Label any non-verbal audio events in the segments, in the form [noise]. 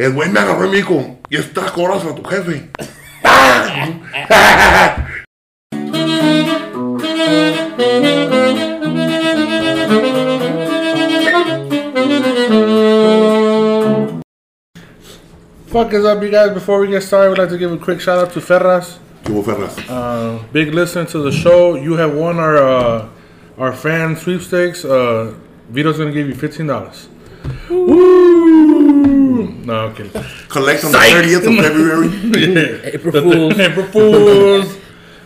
El güey me agarró y me dijo, y estas cobras a tu jefe. Fuck is up, you guys? Before we get started, we'd like to give a quick shout out to Ferras. ¿Qué hubo, Ferras? Uh, big listener to the show. You have won our uh, our fan sweepstakes. Uh, Vito's gonna give you fifteen dollars. Woo! No, I'm kidding. Collect on the 30th of February. [laughs] yeah. [laughs] April Fools. April Fools.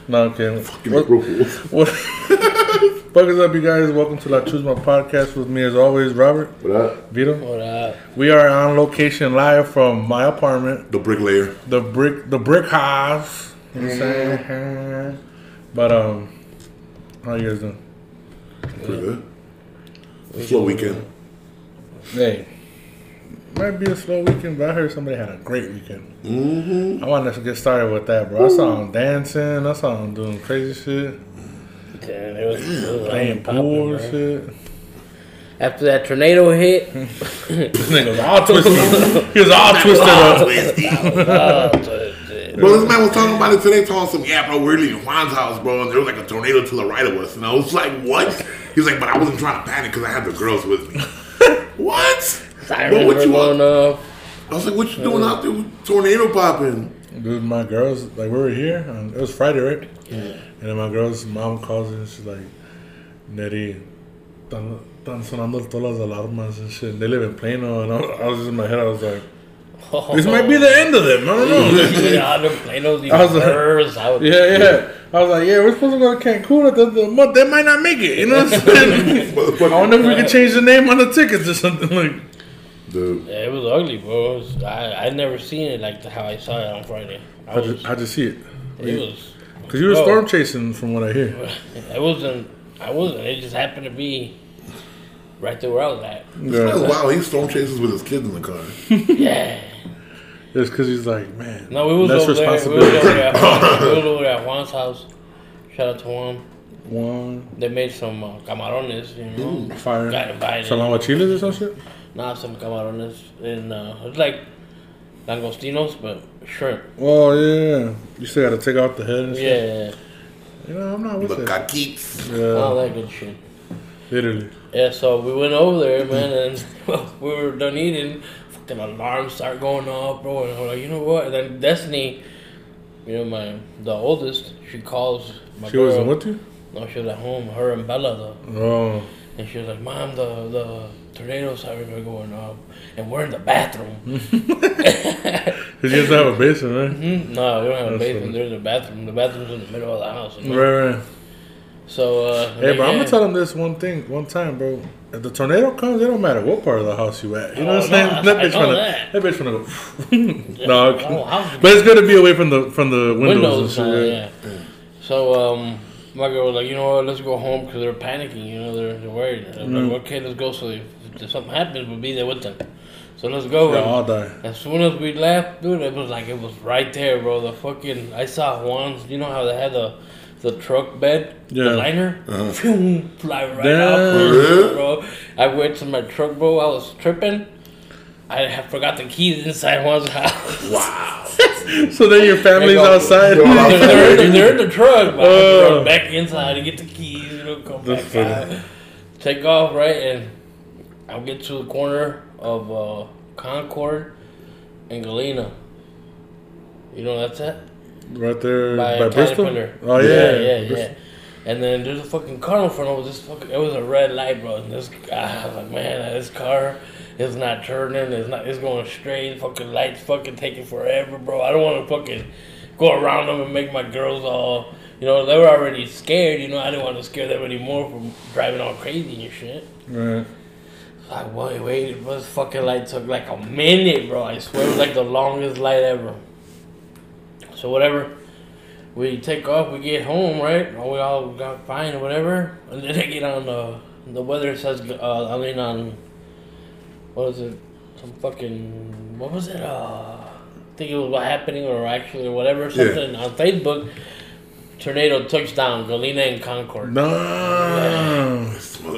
no, I'm kidding. Give What, April Fools. what, fuck [laughs] is up, you guys? Welcome to La Chusma podcast with me, as always, Robert What up? Vito. What up? We are on location live from my apartment. The bricklayer. the brick the brick house. You know what I'm saying? But um how you guys doing? Pretty good. Slow weekend. Hey. Might be a slow weekend, but I heard somebody had a great weekend. Mm-hmm. I wanted to get started with that, bro. I saw him dancing, I saw him doing crazy shit, Damn, it was, it was playing popping, pool bro. and shit. After that tornado hit, [laughs] [laughs] This nigga was all twisted. he was all twisted up. shit. [laughs] Bro, this man was talking about it today, telling some, yeah, bro, we're leaving Juan's house, bro, and there was like a tornado to the right of us. And I was like, what? He was like, but I wasn't trying to panic because I had the girls with me. what? Sirens Bro, what were you going want? off. I was like, what you doing out there with tornado popping? Dude, my girls, like, we were here. And it was Friday, right? Yeah. And then my girl's mom calls and she's like, Neri, están están sonando todas las alarmas and shit. They live in Plano. And I was, I was just in my head, I was like, [laughs] this might be the end of them. I don't know. [laughs] yeah, the Plano's I was even like- worse. I would, yeah, yeah. I was like, yeah, we're supposed to go to Cancun at the, the month. They might not make it. You know what I'm [laughs] saying? But I wonder if we could change the name on the tickets or something like Dude. Yeah, it was ugly, bro. Was, I I never seen it like the, how I saw it on Friday. I How'd you, how'd you see it? it was. Because you were Bro. storm chasing from what I hear. [laughs] It wasn't. I wasn't. It just happened to be right there where I was at. Oh, Yeah. wow, he storm chases with his kids in the car. [laughs] Yeah. It's because he's like, man, No, we was less over there. We was responsibility. over there. At we was over at [laughs] Juan's house. Shout out to Juan. Juan. They made some uh, camarones, you know. fire. Got invited. Some aguachiles or some shit? Nah, some camarones. And uh, it's like langostinos, but shrimp. Oh, yeah. You still got to take out the head and shit. Yeah. You know, I'm not with The it. caquitos. All Yeah, that good shit. literally. Yeah, so we went over there, man, and [laughs] we were done eating. Fucking alarms start going off, bro. And I'm like, you know what? And then Destiny, you know, my the oldest, she calls my She girl. wasn't with you? No, she was at home. Her and Bella, though. Oh. And she was like, Mom, the, the tornado sirens are going off. And we're in the bathroom. Because [laughs] you have to have a basement, right? Hmm? No, we don't have a That's basement. funny. There's a bathroom. The bathroom's in the middle of the house. you know? Right, right. So, uh, Hey, bro, I'm gonna tell them this one thing, one time, bro. If the tornado comes, it don't matter what part of the house you at. You know Oh, what I'm saying? no, that I bitch gonna, that. that bitch gonna go. [laughs] no, okay. Oh, but it's good to be away from the from the windows, windows. and uh, shit. yeah. So um, my girl was like, you know what? Let's go home because they're panicking. You know, they're, they're worried. I was Mm. like, okay, let's go. So if, if something happens, we'll be there with them. So let's go. Yeah, And I'll as soon as we left, dude, it was like it was right there, bro. The fucking I saw Juan's. You know how they had the the truck bed, Yeah. the liner, uh-huh. Phew, fly right Damn. off, bro. I went to my truck, bro. I was tripping. I had forgot the keys inside Juan's house. Wow. [laughs] So then your family's go. outside. Yo, they're, they're, in the, they're in the truck. Had to Oh. back inside to get the keys. You know, come back funny. out. Take off right, and I'll get to the corner of uh, Concord and Galena. You know that's it. right there By, by, Bristol. Oh yeah, yeah, yeah, yeah. And then there's a fucking car in front of us. This fucking it was a red light, bro. And this guy, I was like, man, this car is not turning. It's not. It's going straight. Fucking lights, fucking taking forever, bro. I don't want to fucking go around them and make my girls all. You know, they were already scared. You know, I didn't want to scare them anymore from driving all crazy and shit. Right. Like, wait, wait, this fucking light took like a minute, bro. I swear it was like the longest light ever. So whatever, we take off, we get home, right? We all got fine or whatever, and then [laughs] I get on the the weather says, uh, I mean on, what is it? Some fucking what was it? Uh, I think it was what happening or actually or whatever something on Facebook. Tornado touchdown, Galena and Concord. No.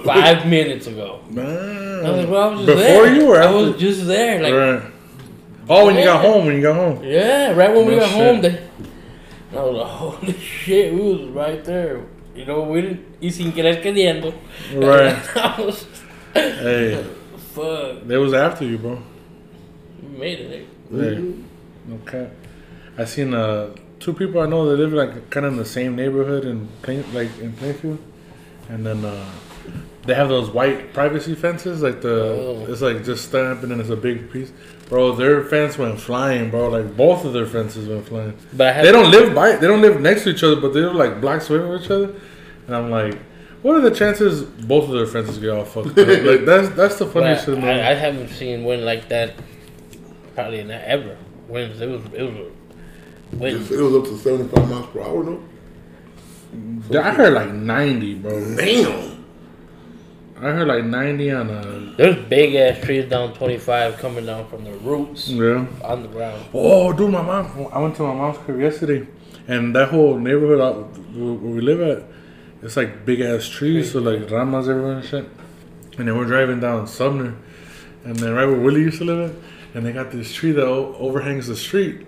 Five minutes ago. I was like, well, I was just Before there. you or I after? was just there. Like, right. Oh, when you got home, when you got home. Yeah, right when we No got shit. home, they, I was like, [laughs] holy shit, we was right there. You know, we didn't, y sin querer queriendo. Right. [laughs] I was, Hey, fuck, they was after you, bro. we made it. eh? Hey, no cap. I seen uh two people I know that live like kind of in the same neighborhood in Plain, like in Plainfield, and then uh they have those white privacy fences, like the Oh. it's like just stamping and it's a big piece. Bro, their fence went flying, bro. Like both of their fences went flying. But I They don't live by, they don't live next to each other, but they live like blocks away from each other. And I'm like, what are the chances both of their fences get all fucked up? [laughs] like that's that's the funniest But shit. in the I, I haven't seen one like that probably not ever. Winds, it was, it was a. It was up to 75 miles per hour, no? I heard like 90, bro. Damn. I heard like 90 on a. There's big ass trees down 25 coming down from the roots Yeah. on the ground. Oh, dude, my mom. I went to my mom's crib yesterday, and that whole neighborhood out where we live at, it's like big ass trees, so like ramas everywhere and shit. And then we're driving down Sumner, and then right where Willie used to live at, and they got this tree that overhangs the street.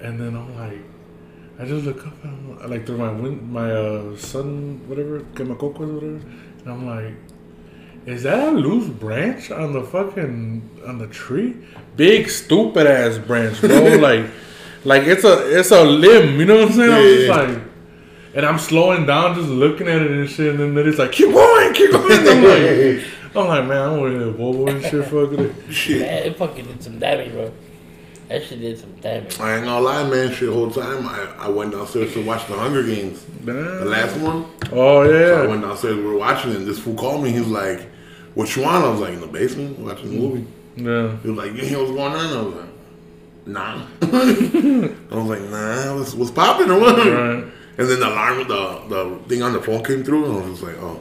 And then I'm like, I just look up and I'm like through my win- my uh, sun whatever, quemacocos whatever, and I'm like. Is that a loose branch on the fucking on the tree? Big stupid ass branch, bro. [laughs] like, like it's a it's a limb. You know what I'm saying? I'm just yeah. like, and I'm slowing down, just looking at it and shit. And then it's like, keep going, keep going. I'm like, I'm like, man, I'm over here, Volvo and shit, [laughs] fucking it. Shit. Man, it fucking did some damage, bro. That shit did some damage. I ain't gonna lie, man. Shit, the whole time I, I went downstairs to watch the Hunger Games, the last one. Oh So I yeah. went downstairs, we were watching it, and this fool called me. He's like, What you? I was like, In the basement, watching the movie. Yeah. He was like, You hear what's going on? I was like, Nah. [laughs] I was like, Nah, what's, what's popping or what? Right. And then the alarm, the, the thing on the phone came through, and I was just like, Oh.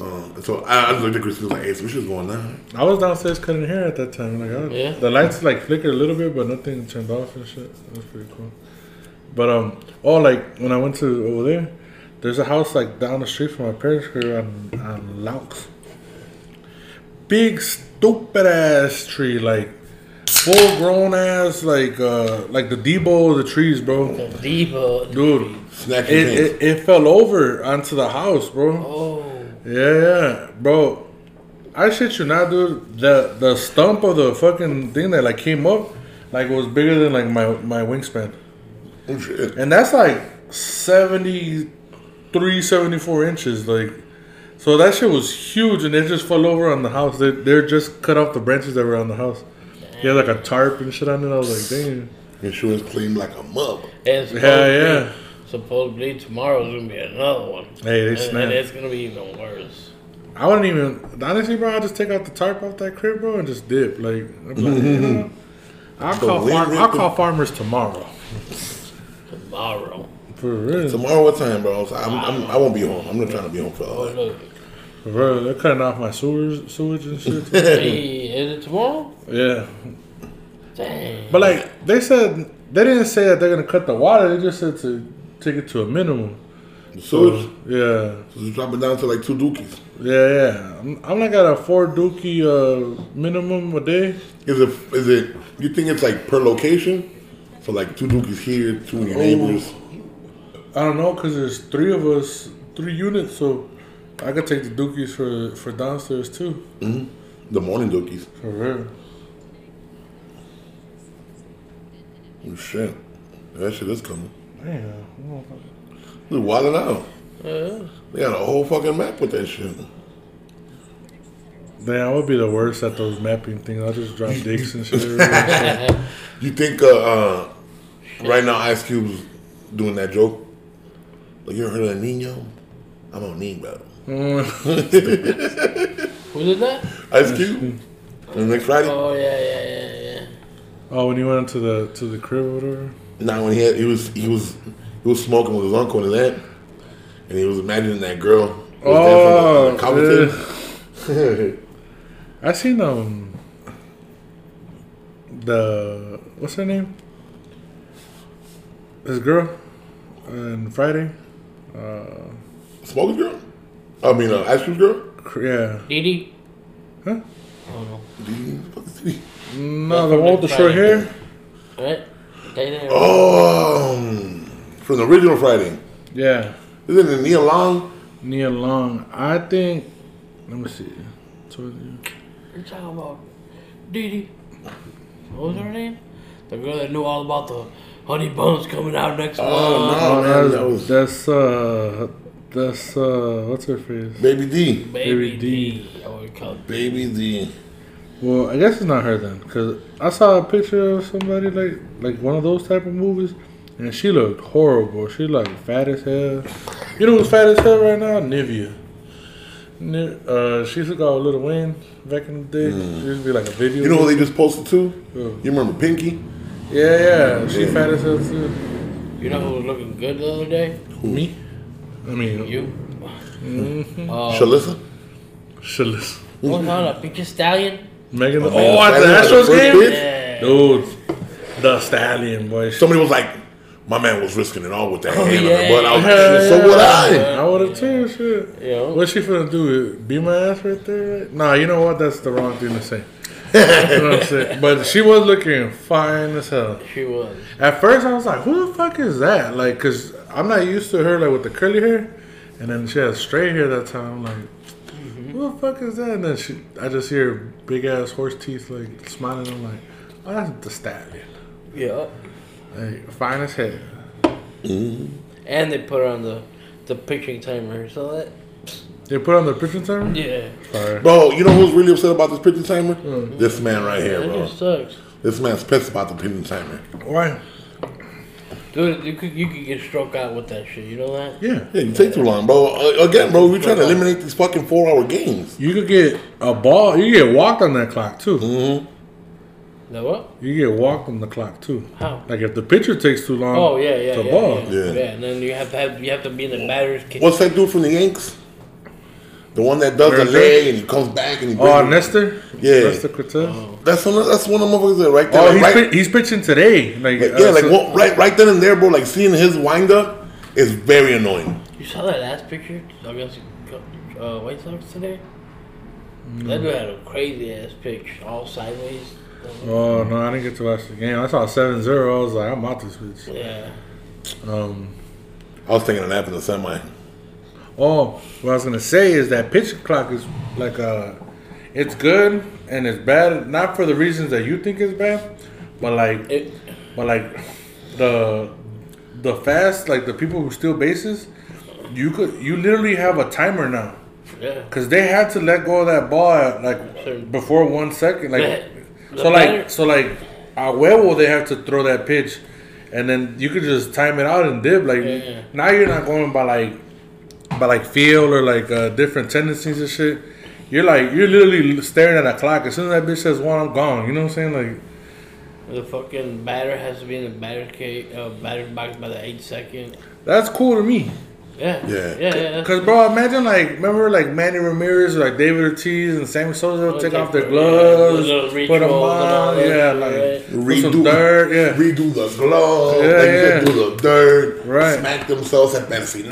Um, so I, I just looked at Chris and was like, Hey, some shit's going on. I was downstairs cutting hair at that time. Like, I, Yeah. the lights like flickered a little bit, but nothing turned off and shit. It was pretty cool. But um, oh, like when I went to over there, there's a house like down the street from my parents' crib on on Laux. Big stupid ass tree, like full grown ass, like uh, like the Debo of the trees, bro. The Diva. Dude, Snatch it, pants. it it fell over onto the house, bro. Oh. Yeah, yeah, bro. I shit you not, dude. The the stump of the fucking thing that like came up, like was bigger than like my my wingspan, Oh, shit. and that's like 73, 74 inches. Like, so that shit was huge, and it just fell over on the house. They they're just cut off the branches that were on the house. He had like a tarp and shit on it. I was like, damn. Insurance clean like a mug. And Yeah, yeah. Supposedly tomorrow's gonna be another one. Hey, they And, snapped. and it's gonna be even worse. I wouldn't even honestly, bro. I just take out the tarp off that crib, bro, and just dip. Like, I'm like you [laughs] know, I'll call wind farm, I'll call farmers tomorrow. Tomorrow. For real, Tomorrow, what time, bro? So I'm, I'm, I won't be home. I'm not trying to be home for all that. Look. for real. They're cutting off my sewers, sewage and shit. [laughs] hey, is it tomorrow? yeah, Dang. but like they said, they didn't say that they're gonna cut the water. They just said to take it to a minimum. So Yeah, so it's dropping down to like two dookies. yeah, yeah. I'm, I'm like at a four dookie uh, minimum a day. Is it? Is it? You think it's like per location? So like two dookies here, two of your neighbors. I don't know, cause there's three of us, three units, so I could take the dookies for for downstairs too. The morning dookies. For real. Oh shit, that shit is coming. Damn. They're wilding out. Yeah. They got a whole fucking map with that shit. Damn, I would be the worst at those mapping things. I'll just drop [laughs] dicks and shit. You think uh, uh right now Ice Cube's doing that joke? Like you ever heard of that Nino? I'm on Nino. Who did that? Ice Cube. And next Friday. Oh yeah, yeah, yeah, yeah. oh, when he went into the to the crib or whatever. Now when he had, he was he was he was smoking with his uncle and that, and he was imagining that girl. who was Oh, dancing the. [laughs] I seen um the what's her name? This girl on Friday. Uh, Smoking girl. I mean, uh, Ice Cube girl. yeah, Dee Dee. huh? don't know. Didi, what the fuck is Didi? No, the one with the short hair. What? They didn't. Oh, um, from the original Friday. Yeah, Isn't it Nia Long? Nia Long. I think. Let me see. So- You're talking about Didi. What was her name? The girl that knew all about the honey buns coming out next Oh, month. no. Oh, man, that's, that was- that's uh, that's uh, what's her face? Baby D. Baby Baby D. I would call it. Baby D. Well, I guess it's not her then, cause I saw a picture of somebody like like one of those type of movies, and she looked horrible. She like fat as hell. You know who's fat as hell right now? Nivea. Ni- Uh, she used to go with Lil Wayne back in the day. It used to be like a video. You know who they just posted too? Who? You remember Pinky? Yeah, yeah. She Yeah. fat as hell too. You know who was looking good the other day? Me? I mean, You. Mm-hmm. Uh, Shalissa? Shalis. What's on a picture stallion? Megan. Oh, Oh, Megan at the Stallion, Astros the game. Yeah. dude. The stallion boy. Somebody was like, my man was risking it all with that Oh, hand yeah. on the butt. I was like, Hell so yeah. would I. I would have too. Shit. You know? What's she finna do? Beat my ass right there? Right? Nah, you know what? That's the wrong thing to say. You know what I'm saying? But she was looking fine as hell. She was. At first, I was like, "Who the fuck is that?" Like, cause I'm not used to her like with the curly hair, and then she had straight hair that time. I'm like, "Who the fuck is that?" And then she, I just hear big ass horse teeth like smiling. I'm like, "Oh, that's the stallion." Yeah. Like, fine as hell. Mm-hmm. And they put her on the the pitching timer. So that. They put on the pitching timer. Yeah. Fire. Bro, you know who's really upset about this pitching timer? This man right here, That bro. just sucks. This man's pissed about the pitching timer. Why? Dude, you could you could get struck out with that shit. You know that? Yeah. Yeah, you take too long, bro. Uh, again, bro, we're trying to eliminate these fucking four hour games. You could get a ball. You get walked on that clock too. Mm-hmm. No what? You get walked on the clock too. How? Like if the pitcher takes too long. Oh yeah, yeah, to yeah, ball. yeah, Yeah. yeah. And then you have to have you have to be in the batter's cage. What's that dude from the Yanks? The one that does the Nestor? leg and he comes back and he Oh, brings- Nestor. Yeah. Nestor Cortes. That's one. Of, that's one of the motherfuckers that right there. Oh, like, he's right, pi- he's pitching today. Like, like, uh, yeah, like so- what, right, right then and there, bro. Like seeing his wind up is very annoying. You saw that last picture against uh, White Sox today? That dude had a crazy ass pitch, all sideways. Oh no, I didn't get to watch the game. I saw 7-0. I was like, I'm out this bitch. Yeah. Um. I was taking a nap in the semi. Oh, what I was gonna say is that pitch clock is like uh, it's good and it's bad. Not for the reasons that you think it's bad, but like It, But like the the fast, like the people who steal bases, you could you literally have a timer now yeah. because they had to let go of that ball at like before one second. Like so, like so, like a huevo they have to throw that pitch, and then you could just time it out and dip. Like Yeah. now you're not going by like by like feel or like uh, different tendencies and shit. You're like you're literally staring at a clock. As soon as that bitch says one, I'm gone. You know what I'm saying? Like The fucking batter has to be in the batter cage, uh, batter's box by the eight second. that's cool to me. Yeah. Yeah. Yeah. Yeah. Cause bro, imagine like remember like Manny Ramirez, like David Ortiz and Sammy Sosa Oh, take take off their gloves, yeah, put them rituals and all on, yeah, like right? some dirt, yeah, redo the glove, Yeah, yeah. do the dirt, Right. smack themselves at final.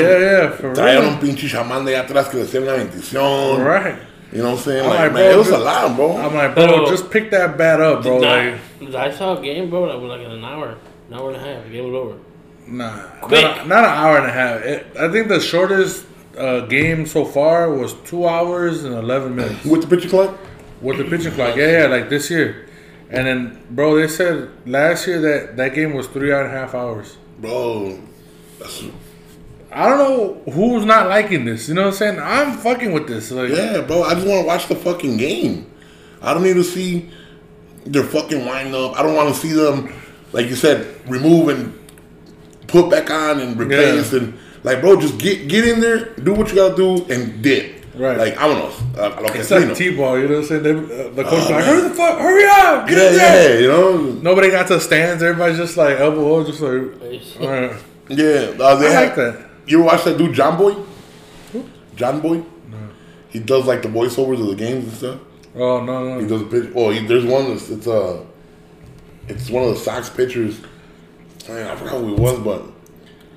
yeah, yeah, for Traían un pinche chamán de atrás que le hacía una bendición. right. You know what I'm saying? I'm Like, like, man, bro, it was a lot, bro. I'm like, bro, Bro. just pick that bat up, bro. Like, I saw a game, bro. That was like in an hour, an hour and a half. The game was over. Nah, Quick. not, not an hour and a half. It, I think the shortest uh, game so far was two hours and eleven minutes With the picture clock? with the pitching clock. Yeah, yeah, like this year. And then, bro, they said last year that that game was three and a half hours. Bro, that's, I don't know who's not liking this. You know what I'm saying? I'm fucking with this. Like, yeah, bro. I just want to watch the fucking game. I don't need to see their fucking wind up. I don't want to see them, like you said, remove and put back on and replace Yeah. and like, bro, just get get in there, do what you gotta do, and dip. Right. Like I don't know. Uh, lo it's like no. T-ball. You know what I'm saying? They, uh, the coach Oh, like, hurry the fuck, hurry up, get Yeah, in there. yeah, you know. Nobody got to stands. Everybody's just like elbow hold, just like. alright. Yeah, uh, they I had- like that. You ever watch that dude, Jomboy? John Boy? No. He does like the voiceovers of the games and stuff. Oh no He no. He does a pitch. Oh, he, there's one that's it's uh, it's one of the Sox pitchers. Man, I forgot who it was, but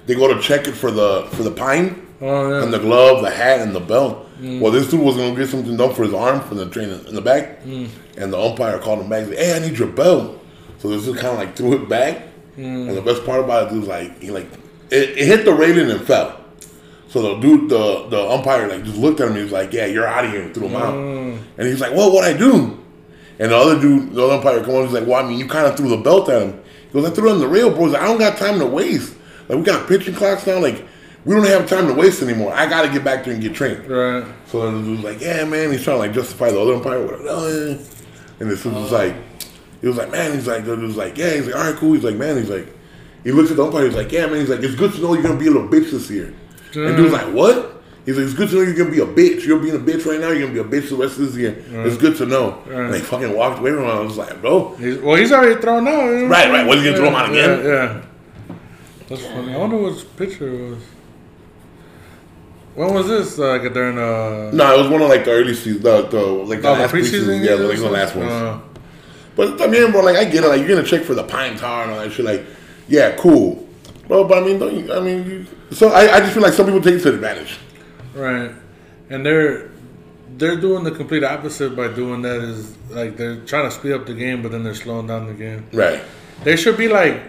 they go to check it for the for the pine, Oh yeah. and the glove, the hat, and the belt. Mm. Well, this dude was gonna get something done for his arm from the train in the back, mm. and the umpire called him back. and said, Hey, I need your belt. So this dude kind of like threw it back, mm. and the best part about it was like he like it, it hit the railing and fell. So the dude, the the umpire, like just looked at him. He was like, "Yeah, you're out of here," and threw him out. And he's like, "Well, what I do?" And the other dude, the other umpire, come on, he's like, "Well, I mean, you kind of threw the belt at him." Goes, "I threw it on the rail, bro. He's like, I don't got time to waste. Like we got pitching clocks now. Like we don't have time to waste anymore. I got to get back there and get trained." Right. So then the dude's like, "Yeah, man." He's trying to like justify the other umpire. Whatever. Oh. And this dude was uh. like, he was like, "Man," he's like, dude was like, "Yeah." He's like, "All right, cool." He's like, "Man," he's like, he looks at the umpire. He's like, "Yeah, man." He's like, "It's good to know you're gonna be a little bitch this year." And dude's like, "What?" He's like, "It's good to know you're gonna be a bitch. You're being a bitch right now. You're gonna be a bitch the rest of this year. It's good to know." And they fucking walked away from him. I was like, "Bro, He's, well, he's already thrown out. You know? Right, right. Was he gonna throw him out again? Yeah, yeah. That's funny. I wonder which picture was. When was this? Uh, Like during uh, no, it was one of like the early season, the, the like the oh, the last preseason, preseason? yeah, like the last ones." Uh, But I mean, bro, like I get it. Like you're gonna check for the pine tar and all that shit. Like, yeah, cool, bro. But I mean, don't you, I mean, you, so I, I just feel like some people take it to advantage. Right, and they're they're doing the complete opposite by doing that. Is like they're trying to speed up the game, but then they're slowing down the game. Right. There should be like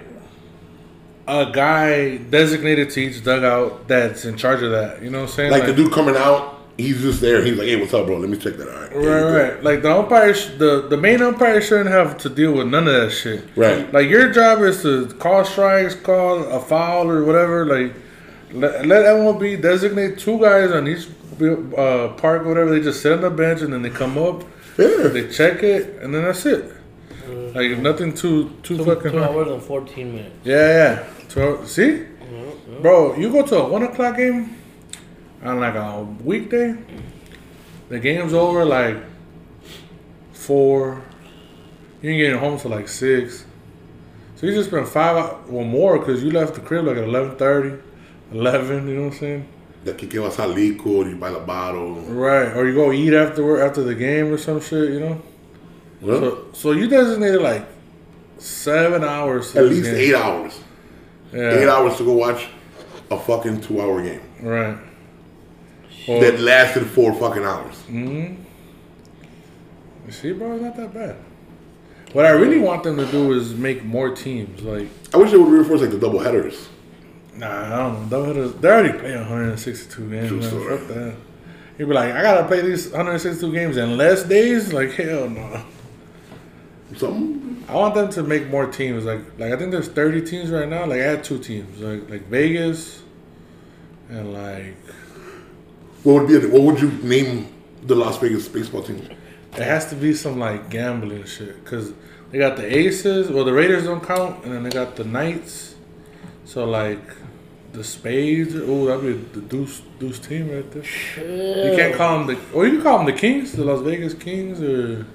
a guy designated to each dugout that's in charge of that. You know what I'm saying? Like the dude coming out, he's just there. He's like, hey, what's up, bro? Let me check that. out." Right, right. Like the umpire, the the main umpire shouldn't have to deal with none of that shit. Right. Like your job is to call strikes, call a foul or whatever. Like let, let MLB designate two guys on each uh, park, or whatever. They just sit on the bench and then they come up, Yeah. they check it, and then that's it. Like nothing too too Two, fucking. two hard. hours and 14 minutes. Yeah, yeah. Twelve. See, bro, you go to a one o'clock game on like a weekday. The game's over like four. You ain't getting home till like six. So you just spent five hours or more because you left the crib like at 11.30, 11, You know what I'm saying? The que que vas a licor, you buy the bottle. Right. Or you go eat after after the game or some shit. You know. Well, So so you designated like seven hours. at least game. eight hours. Yeah. Eight hours to go watch a fucking two-hour game Right. Well, that lasted four fucking hours. You see, bro, it's not that bad. What I really want them to do is make more teams. Like, I wish they would reinforce like the double headers. Nah, I don't know. Doubleheaders- They're already playing 162 games. True story. Fuck that. You'd be like, I gotta play these 162 games in less days. Like, hell no. Something. I want them to make more teams. Like, like I think there's 30 teams right now. Like, add two teams. Like, like Vegas, and like What would be? What would you name the Las Vegas baseball team? It has to be some like gambling shit because they got the Aces. Well, the Raiders don't count, and then they got the Knights. So like the Spades. Oh, that'd be the Deuce Deuce team right there. You can't call them the. Or you can call them the Kings, the Las Vegas Kings, or.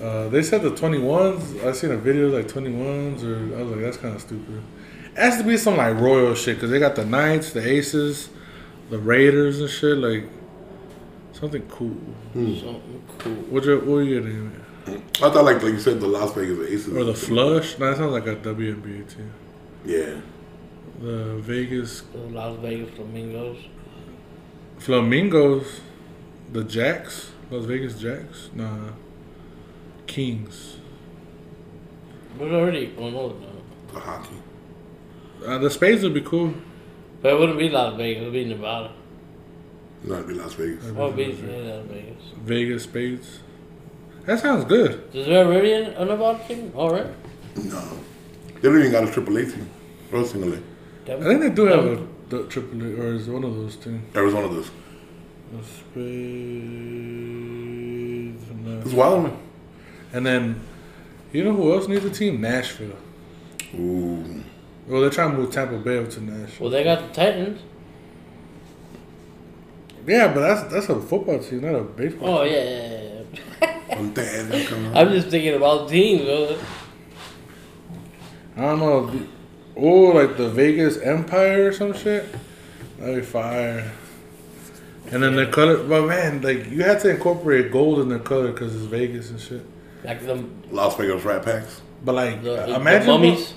Uh, they said the 21s. I seen a video like 21s, or I was like, that's kind of stupid. It has to be some like royal shit because they got the Knights, the Aces, the Raiders, and shit. Like something cool. Something cool. What you what you gonna name it? I thought like like you said the Las Vegas Aces. Or the Flush? No, that sounds like a WNBA team. yeah. The Vegas The Las Vegas Flamingos. Flamingos, the Jacks, Las Vegas Jacks. Nah, Kings. We're already going over now. The hockey. Uh, the Spades would be cool. But it wouldn't be Las Vegas. It would be Nevada. No, it'd be Las Vegas. Or it be Las Vegas. Vegas Spades. That sounds good. Is there already an, a Nevada team? All right. No. They don't even got a triple A team. Or a single A. I think they do have a the triple A, or is one of those teams. Arizona does. The Spades. no. It's wild, man. And then, you know who else needs a team? Nashville. Ooh. Well, they're trying to move Tampa Bay up to Nashville. Well, they got the Titans. Yeah, but that's that's a football team, not a baseball. Oh yeah, yeah, yeah. I'm dead. Coming I'm just thinking about teams. bro. I don't know. The- Oh, like the Vegas Empire or some shit. That'd be fire. And then the color, but man, like you have to incorporate gold in the color because it's Vegas and shit. Like the, Las Vegas Rat Packs. But like, the, the imagine mummies.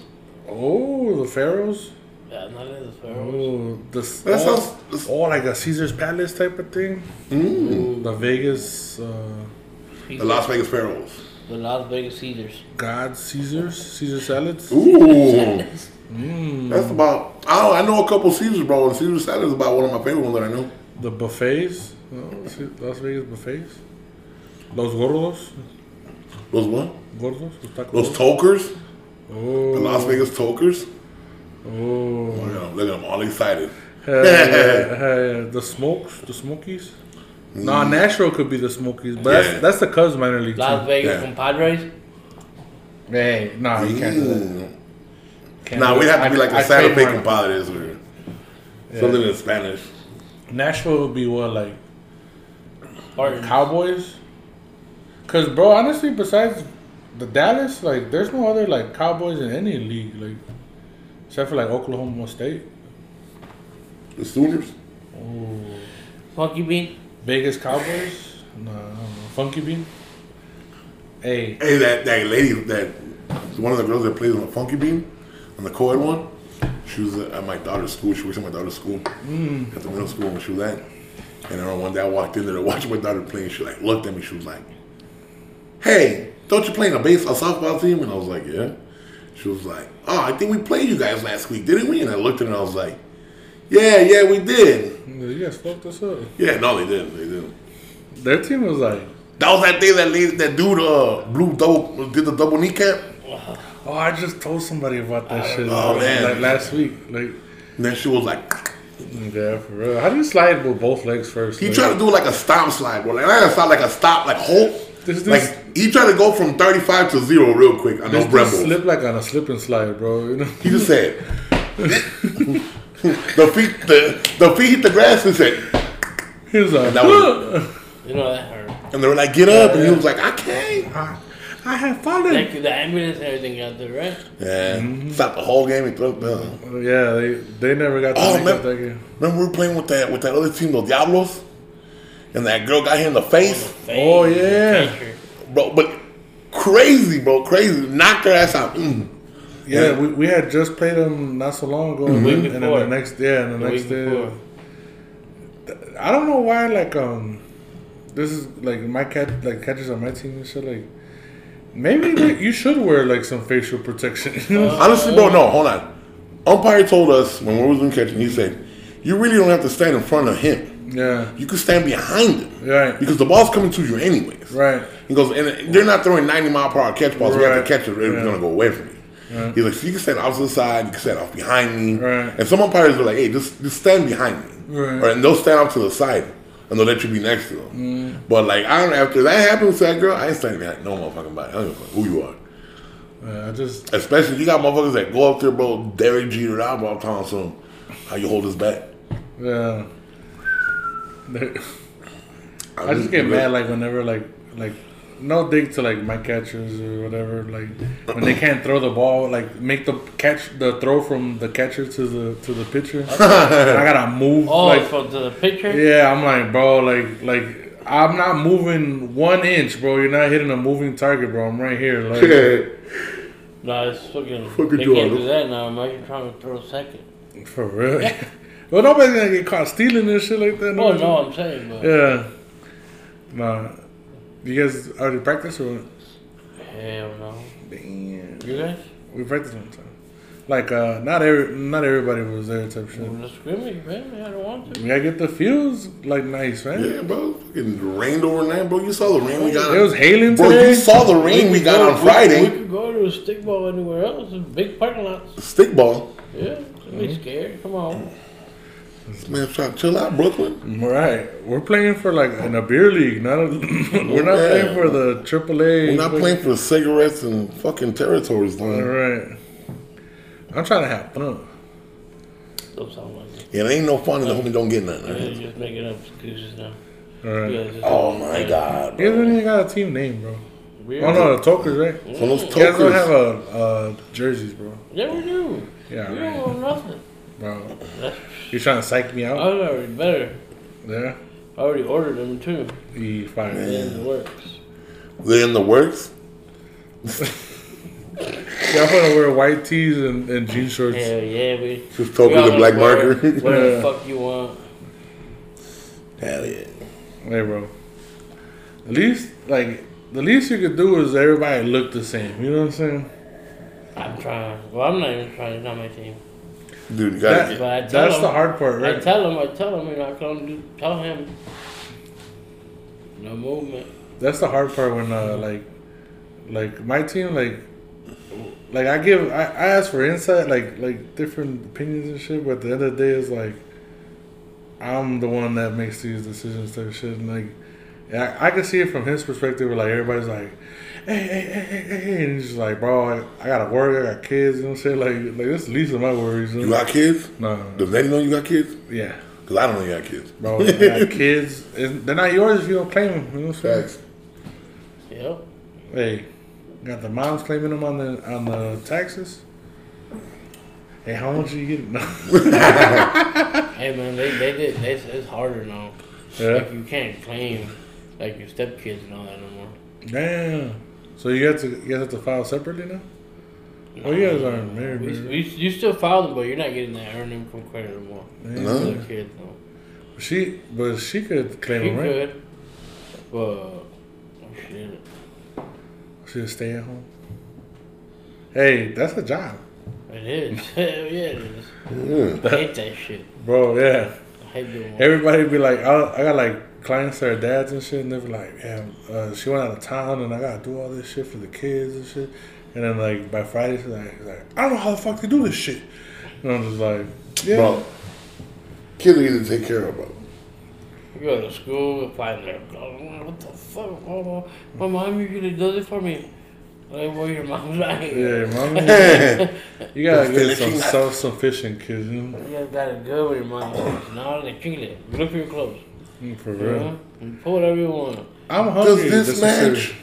Oh, the pharaohs. Yeah, not in the Sparrows. Oh, the s- That oh, sounds- oh, like a Caesar's Palace type of thing. Mm. The Vegas uh, The Las Vegas Pharaohs. The Las Vegas Caesars. God Caesars, Caesar salads. Ooh. Mm. That's about. Oh, I know a couple Caesars, bro. And Caesar salad is about one of my favorite ones that I know. The buffets, oh, Las Vegas buffets. Los gordos, Los what? gordos, los tacos. Those tokers. oh, The Las Vegas tokers. Oh, Look at them. Look at them. All excited. Hell yeah, [laughs] hell the smokes, the Smokies. Nah, Nashville could be the Smokies, but Mm. Yeah. that's that's the Cubs minor league Las team. Vegas Yeah. compadres. Hey, nah, you can't do that. Can't Nah, we that. have to be like I the Santa Fe trademark- compadres or something in Spanish. Nashville would be what like Or Cowboys. Cause bro, honestly, besides the Dallas, like there's no other like Cowboys in any league, like except for like Oklahoma State, The Sooners. Funky Bean. Vegas Cowboys, nah, I don't know. Funky Bean. Hey, Hey, that, that lady, that one of the girls that plays on the Funky Bean, on the co-ed one, she was at my daughter's school. She works at my daughter's school, at the middle school when she was at. And I remember one day I walked in there to watch my daughter play, and she like looked at me. She was like, "Hey, don't you play in a base a softball team?" And I was like, "Yeah." She was like, "Oh, I think we played you guys last week, didn't we?" And I looked at her and I was like, "Yeah, yeah, we did." you guys fucked us up. Yeah, no, they didn't. They didn't. Their team was like, That was that day that lady, that dude, uh, blew double, did the double kneecap. Oh, I just told somebody about that oh, shit Oh, like, man. like last week. Like, And then she was like, yeah, for real. How do you slide with both legs first? he like, tried to do like a stop slide, bro. Like not a stop, like a stop, like hold. This- this- like he tried to go from thirty five to zero real quick. I know This, this Brembo. slip like on a slip and slide, bro. You know. He just said, [laughs] the feet, the the feet hit the grass and said, He was like, that was- You know that hurt. and they were like, get up, and he was like, I can't. I, I have fallen. Like the ambulance and everything out there, right? Yeah, Mm-hmm. stopped the whole game and threw it down. Yeah, they they never got to Oh, make man. up that game. Remember we were playing with that with that other team, the Diablos, and that girl got hit in the face. Oh, yeah. Bro. But crazy, bro, crazy. Knocked her ass out. Mm. Yeah, Yeah. we, we had just played them not so long ago, week and then the next yeah, and the, The next day. before. I don't know why like um, this is like my cat like catchers on my team and shit like. Maybe like, you should wear like some facial protection. [laughs] Uh, Honestly, bro, no, hold on. Umpire told us when we was in catching, he said, "You really don't have to stand in front of him. yeah, You can stand behind him right, because the ball's coming to you anyways." right. He goes, and they're not throwing 90 mile per hour catch balls. We have to catch it, or it's Yeah. gonna go away from you. He's like, so you can stand off to the side, you can stand off behind me. Right. And some umpires are like, hey, just just stand behind me, Right. or and they'll stand off to the side, and they'll let you be next to them. Mm. But like, I don't. After that happens to that girl, I ain't saying that no motherfucking body. I don't give a fuck who you are. Yeah, I just Especially you got motherfuckers that go up there, bro, Derek Jeter out, bro, I'm telling some how you hold his back. yeah. I just get mad like whenever like like no dig to like my catchers or whatever like when they can't throw the ball like make the catch the throw from the catcher to the to the pitcher [laughs] I gotta move Oh, like from the pitcher. yeah I'm like bro like like I'm not moving one inch bro you're not hitting a moving target bro I'm right here like [laughs] No, it's fucking. Fucking they do can't all do that now. Imagine trying to throw a second. for real [laughs] well nobody's gonna get caught stealing and shit like that oh, No, Oh Nobody's- no, I'm saying, but yeah nah you guys already practice or what? hell no. Damn. You guys? We practiced one time. Like uh, not every not everybody was there type shit. Well, the scrimmage, man. I don't want to. We gotta get the fields like nice, man. Yeah, bro, fucking rained overnight, bro. You saw the rain we got. It was hailing bro. today. You saw the rain we could got go- on Friday. We could go to a stickball anywhere else. It's big parking lots. Stickball. Yeah, don't be scared. Come on. Man, try to chill out, Brooklyn. Right, we're playing for like in a beer league, not a. [laughs] we're not Yeah. playing for the AAA. We're not playing for cigarettes and fucking territories, All man. right. I'm trying to have fun. Don't sound like it. Yeah, it ain't no fun if the homie don't get nothing. You're right? just making up excuses now. All right. You Oh my god, You guys bro. don't even got a team name, bro. We Oh no, the Tokers, right? So those You guys don't have tokers. a uh, jerseys, bro. Yeah, we do. Yeah, We right. don't want nothing. bro. That's, You trying to psych me out? I out? was already better. Yeah. I already ordered them too. You fine. In the works. They're in the works. Y'all wanna wear white tees and, and jean shorts. Hell yeah, we. Just told we me the black wear marker. Whatever Yeah. the [laughs] fuck you want. Hell yeah. Hey, bro. The least, like, the least you could do is everybody look the same. You know what I'm saying? I'm trying. Well, I'm not even trying. It's not my team. Dude, you gotta That- get. I tell That's him, the hard part, right? I tell him. I tell him. You know, I tell him. Tell him. No movement. That's the hard part when, uh, like, like my team, like, like I give, I, I ask for insight, like, like different opinions and shit. But at the end of the day, it's like I'm the one that makes these decisions, type of shit. And like, yeah, I, I can see it from his perspective. Where like everybody's like, hey, hey, hey, hey, hey, hey, and he's just like, bro, I, I gotta work, I got kids, you know what I'm saying? Like, like that's the least of my worries. You got kids? no, no, no. Does Nettie know you got kids? yeah. Because I don't know you got kids. Bro, I got [laughs] kids. and They're not yours if you don't claim them. You know what I'm saying? Facts. Yep. Hey, got the moms claiming them on the on the taxes. Hey, how much are you getting? [laughs] No. Hey man, they they did. It's, it's harder now. yeah. Like you can't claim like your stepkids and all that no more. Damn. So you have to you guys have to file separately now. Well, you guys aren't married, We, married. we, you still file them, but you're not getting that earned income credit anymore. Damn. No. For the kids, no. She, but she could claim She them, right? could, but oh shit. She would stay at home. Hey, that's a job, It is. [laughs] Hell yeah, it is. Yeah. I hate that shit. bro. Yeah. I hate doing. Everybody be like, I, I got like clients that are dads and shit, and they be like, yeah, uh, she went out of town, and I gotta do all this shit for the kids and shit. And then like by Friday, she's like, like I don't know how the fuck they do this shit. And I'm just like, yeah, Bro, kids are easy to take care of, bro. You go to school, find their what the fuck? Oh, my mom usually does it for me. Like, what your mom's [laughs] like? yeah, mommy, [laughs] you gotta get some self-sufficient kids, you know? You got it good with your mom. Now they treat it. Look for your clothes. For real. know? And pull whatever you want. I'm Does hungry. this That's match?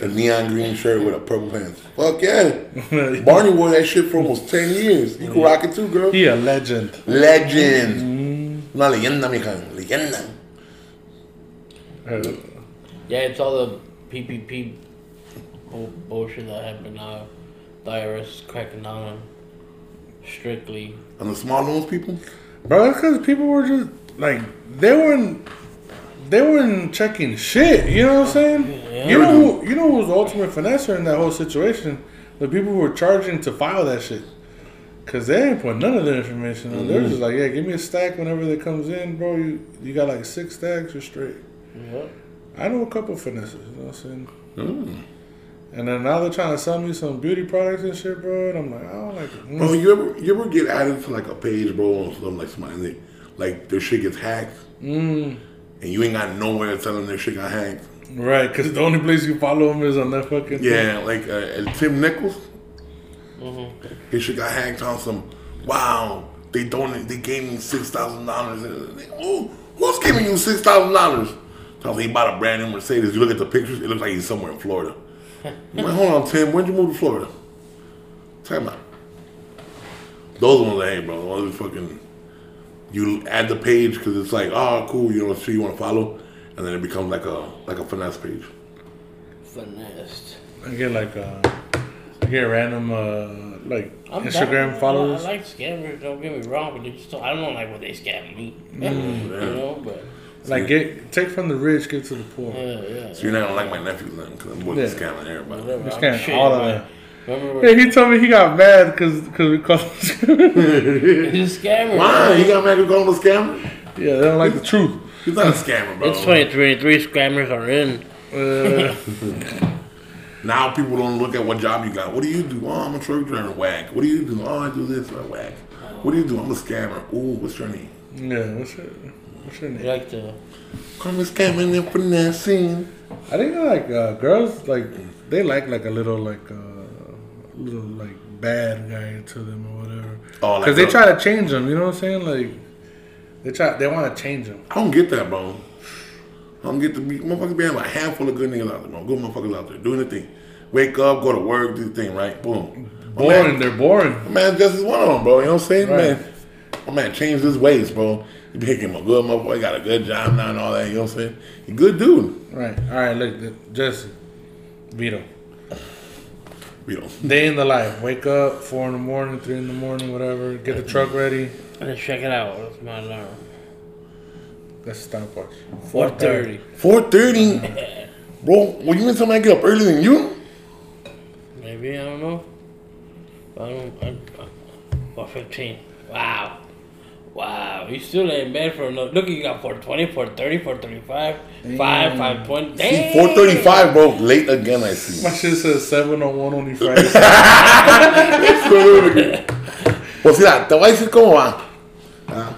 The neon green shirt with a purple pants. Fuck yeah. [laughs] Barney wore that shit for almost 10 years. You can rock it too, girl. he a legend. Legend. Mm-hmm. Una leyenda, mija. Leyenda. Yeah, it's all the PPP bullshit that happened now. The IRS cracking down on strictly. And the small loans people? Bro, that's because people were just like they weren't they weren't checking shit. You know what I'm saying? Yeah. You know who you know who was the ultimate finesser in that whole situation? The people who were charging to file that shit. Cause they didn't put none of their information on. They're just like, yeah, give me a stack whenever that comes in, bro. You you got like six stacks, you're straight. Yep. I know a couple finesses. You know what I'm saying? Mm. And then now they're trying to sell me some beauty products and shit, bro. And I'm like, I don't like it. Bro, you ever you ever get added to like a page, bro, or something like somebody like their shit gets hacked Mm, and you ain't got nowhere to tell them their shit got hacked? right, because the only place you follow them is on that fucking. Yeah, like uh, Tim Nichols, Mm-hmm. his shit got hacked on some. Wow, they donated. They gave me six thousand dollars. Oh, who's giving you six thousand dollars? So he bought a brand new Mercedes. You look at the pictures, it looks like he's somewhere in Florida. I'm like, hold on, Tim, when'd you move to Florida? Time out. Those ones, hey, bro, those fucking. You add the page because it's like, oh, cool, you know, so you want to follow, and then it becomes like a like a finesse page. Finesse. I get like uh, I get random uh, like I'm Instagram down. followers. I, I like scammers. Don't get me wrong, but they just don't, I don't like what they scam me. Mm. [laughs] you know, but Like get take from the rich, give to the poor. yeah, yeah. So you're not gonna like my nephews then, because I'm boys Yeah. scamming everybody. Whatever. Just I'm can't all of man. them. Remember Hey, when he told me he got mad because because we called. him- [laughs] he's a scammer. Why? man. He got mad at calling a scammer? yeah, they don't like the truth. He's not a scammer, bro. It's 2023. Scammers are in. Uh, [laughs] Now people don't look at what job you got. What do you do? Oh, I'm a truck driver. Whack. What do you do? Oh, I do this. Or whack. What do you do? I'm a scammer. Ooh, what's your name? yeah, what's your what's your You name? like to I'm a scamming and finessing. I think like uh, girls like they like like a little like uh, little like bad guy to them or whatever. Oh, like Because they try to change them. You know what I'm saying? Like they try they want to change them. I don't get that, bro. I don't get to be motherfuckers be having a handful of good niggas out there, bro. Good motherfuckers out there doing the thing. Wake up, go to work, do the thing, right? Boom. Boring. man- They're boring. Man just is one of them, bro. You know what I'm saying? Right. Man, my man changed his ways, bro. He became a good motherfucker. He got a good job now and all that. You know what I'm saying? He good dude. Right. All right. Look, Jesse, Vito. We don't. Day in the life. Wake up, four in the morning, three in the morning, whatever. Get the truck ready. Let's check it out. What's my alarm? That's a stopwatch. Four thirty. Four thirty, [laughs] bro. Well, you mean somebody get up earlier than you? Maybe I don't know. I don't. I, uh, four fifteen. Wow. Wow, you still ain't bad for enough. Look, you got 420, 430, 435, 5, 520. See, Damn. four thirty-five, bro. Late again. I see. My shit says 701 only [laughs] Friday. [laughs] Pues mira, te voy a decir cómo va. Ah.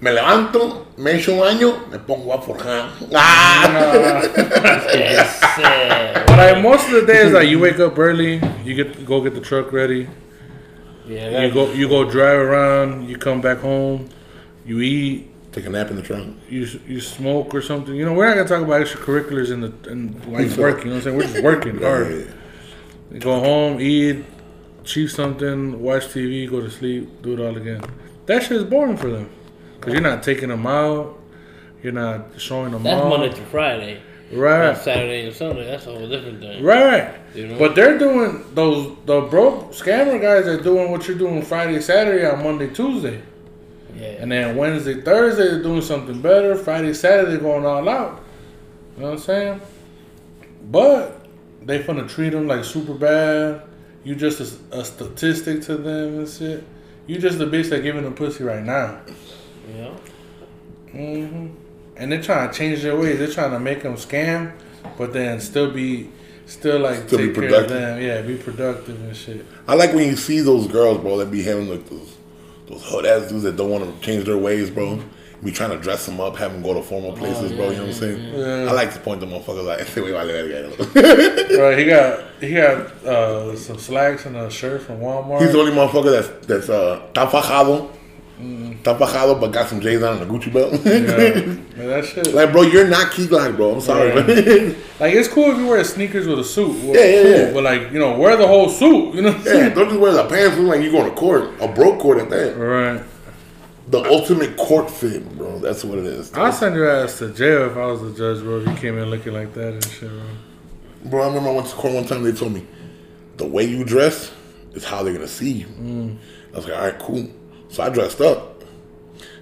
Me levanto, me echo un baño, me pongo a forjar. Ah. Yes, sir. but like, most of the days, is like you wake up early, you get go get the truck ready, Yeah, you go you go drive around, you come back home, you eat, Take a nap in the trunk. you you smoke or something. You know, we're not gonna talk about extracurriculars in the in like work. You know what I'm saying? We're just working [laughs] hard. You go home, eat, chew something, watch TV, go to sleep, do it all again. That shit is boring for them because you're not taking them out, you're not showing them That's off. Monday through Friday. Right, Saturday and Sunday, that's a whole different thing. right. You know? But they're doing those the broke scammer guys are doing what you're doing Friday, Saturday on Monday, Tuesday. yeah. And then Wednesday, Thursday, they're doing something better. Friday, Saturday, going all out. You know what I'm saying? But they finna treat them like super bad. You just a, a statistic to them and shit. You just the bitch that giving them pussy right now. yeah. hmm And they're trying to change their ways. They're trying to make them scam, but then still be, still like Still be take care of them. Yeah, be productive and shit. I like when you see those girls, bro, that be having like those those hood ass dudes that don't want to change their ways, bro. Be trying to dress them up, have them go to formal places, bro. You know what I'm saying? Yeah. I like to point the motherfuckers like, "Este güey vale verga." Right, he got he got uh, some slacks and a shirt from Walmart. He's the only motherfucker that's that's uh tan fajado, tan fajado, but got some J's on and a Gucci belt. yeah, man, that shit. like, bro, you're not Key Glock, bro. I'm sorry, Right. [laughs] man. Like it's cool if you wear sneakers with a suit. Well, Yeah, yeah, cool, yeah. But like you know, wear the whole suit. You know. What I'm yeah, saying? don't just wear the pants look like you're going to court, a broke court at that. Right. The ultimate court fit, bro. That's what it is. I'll send your ass to jail if I was the judge, bro. If you came in looking like that and shit, bro. Bro, I remember I went to court one time. They told me the way you dress is how they're gonna see you. Mm. I was like, all right, cool. So I dressed up.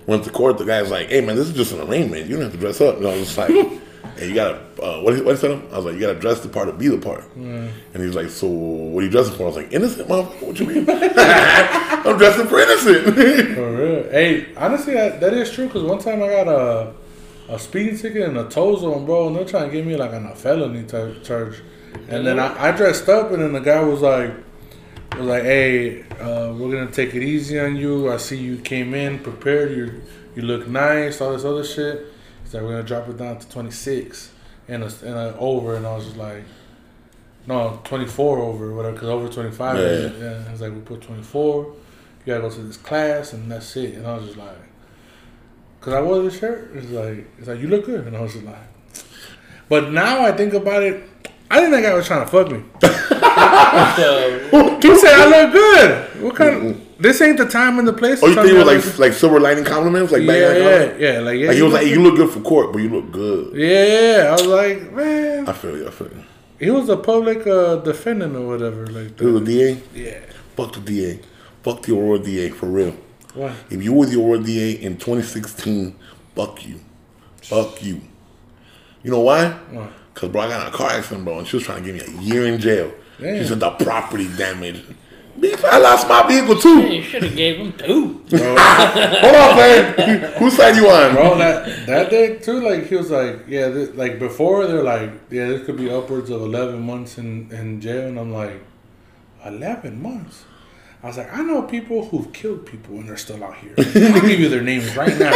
Went to court. The guy's like, hey man, this is just an arraignment. You don't have to dress up. And I was just like, [laughs] hey, you gotta uh, what? What said? I was like, you gotta dress the part to be the part. And he's like, so what are you dressing for? I was like, innocent, motherfucker. What you mean? [laughs] I'm dressing for innocent. For real. Hey, honestly, that, that is true. Cause one time I got a a speeding ticket and a tow zone, bro, and they're trying to get me like on a felony type charge. And then I, I dressed up, and then the guy was like, was like, "Hey, uh, we're gonna take it easy on you. I see you came in prepared. You you look nice. All this other shit." He's like, "We're gonna drop it down to 26 and a, and a over." And I was just like, "No, 24 over, whatever, because over 25." Yeah. is- yeah. He's like, "We put 24. You gotta go to this class, and that's it." And I was just like, "Cause I wore this shirt." It's like, it's like you look good, and I was just like. But now I think about it, I think that guy was trying to fuck me. [laughs] [laughs] So, He said I look good. What kind of? This ain't the time and the place. oh, you think it was I like like silver lining compliments, like yeah, backhand yeah, compliments? yeah, like yeah. Like he you was like, look you look good for court, but you look good. good. yeah, yeah. I was like, man, I feel you. I feel you. he was a public uh, defendant or whatever, like He was that. a DA. Yeah. Fuck the DA. Fuck the Aurora DA for real. Why? If you were the Aurora DA in 2016, fuck you. Fuck you. You know why? Why? Because, bro, I got in a car accident, bro, and she was trying to give me a year in jail. Damn. She said the property damage. Bitch, I lost my vehicle too. you should have gave him two. Hold on, man. [laughs] Whose side you on? Bro, that that day too, like he was like, yeah, th- like before they're like, yeah, this could be upwards of eleven months in in jail, and I'm like, eleven months. I was like, I know people who've killed people and they're still out here. [laughs] I'll give you their names right now.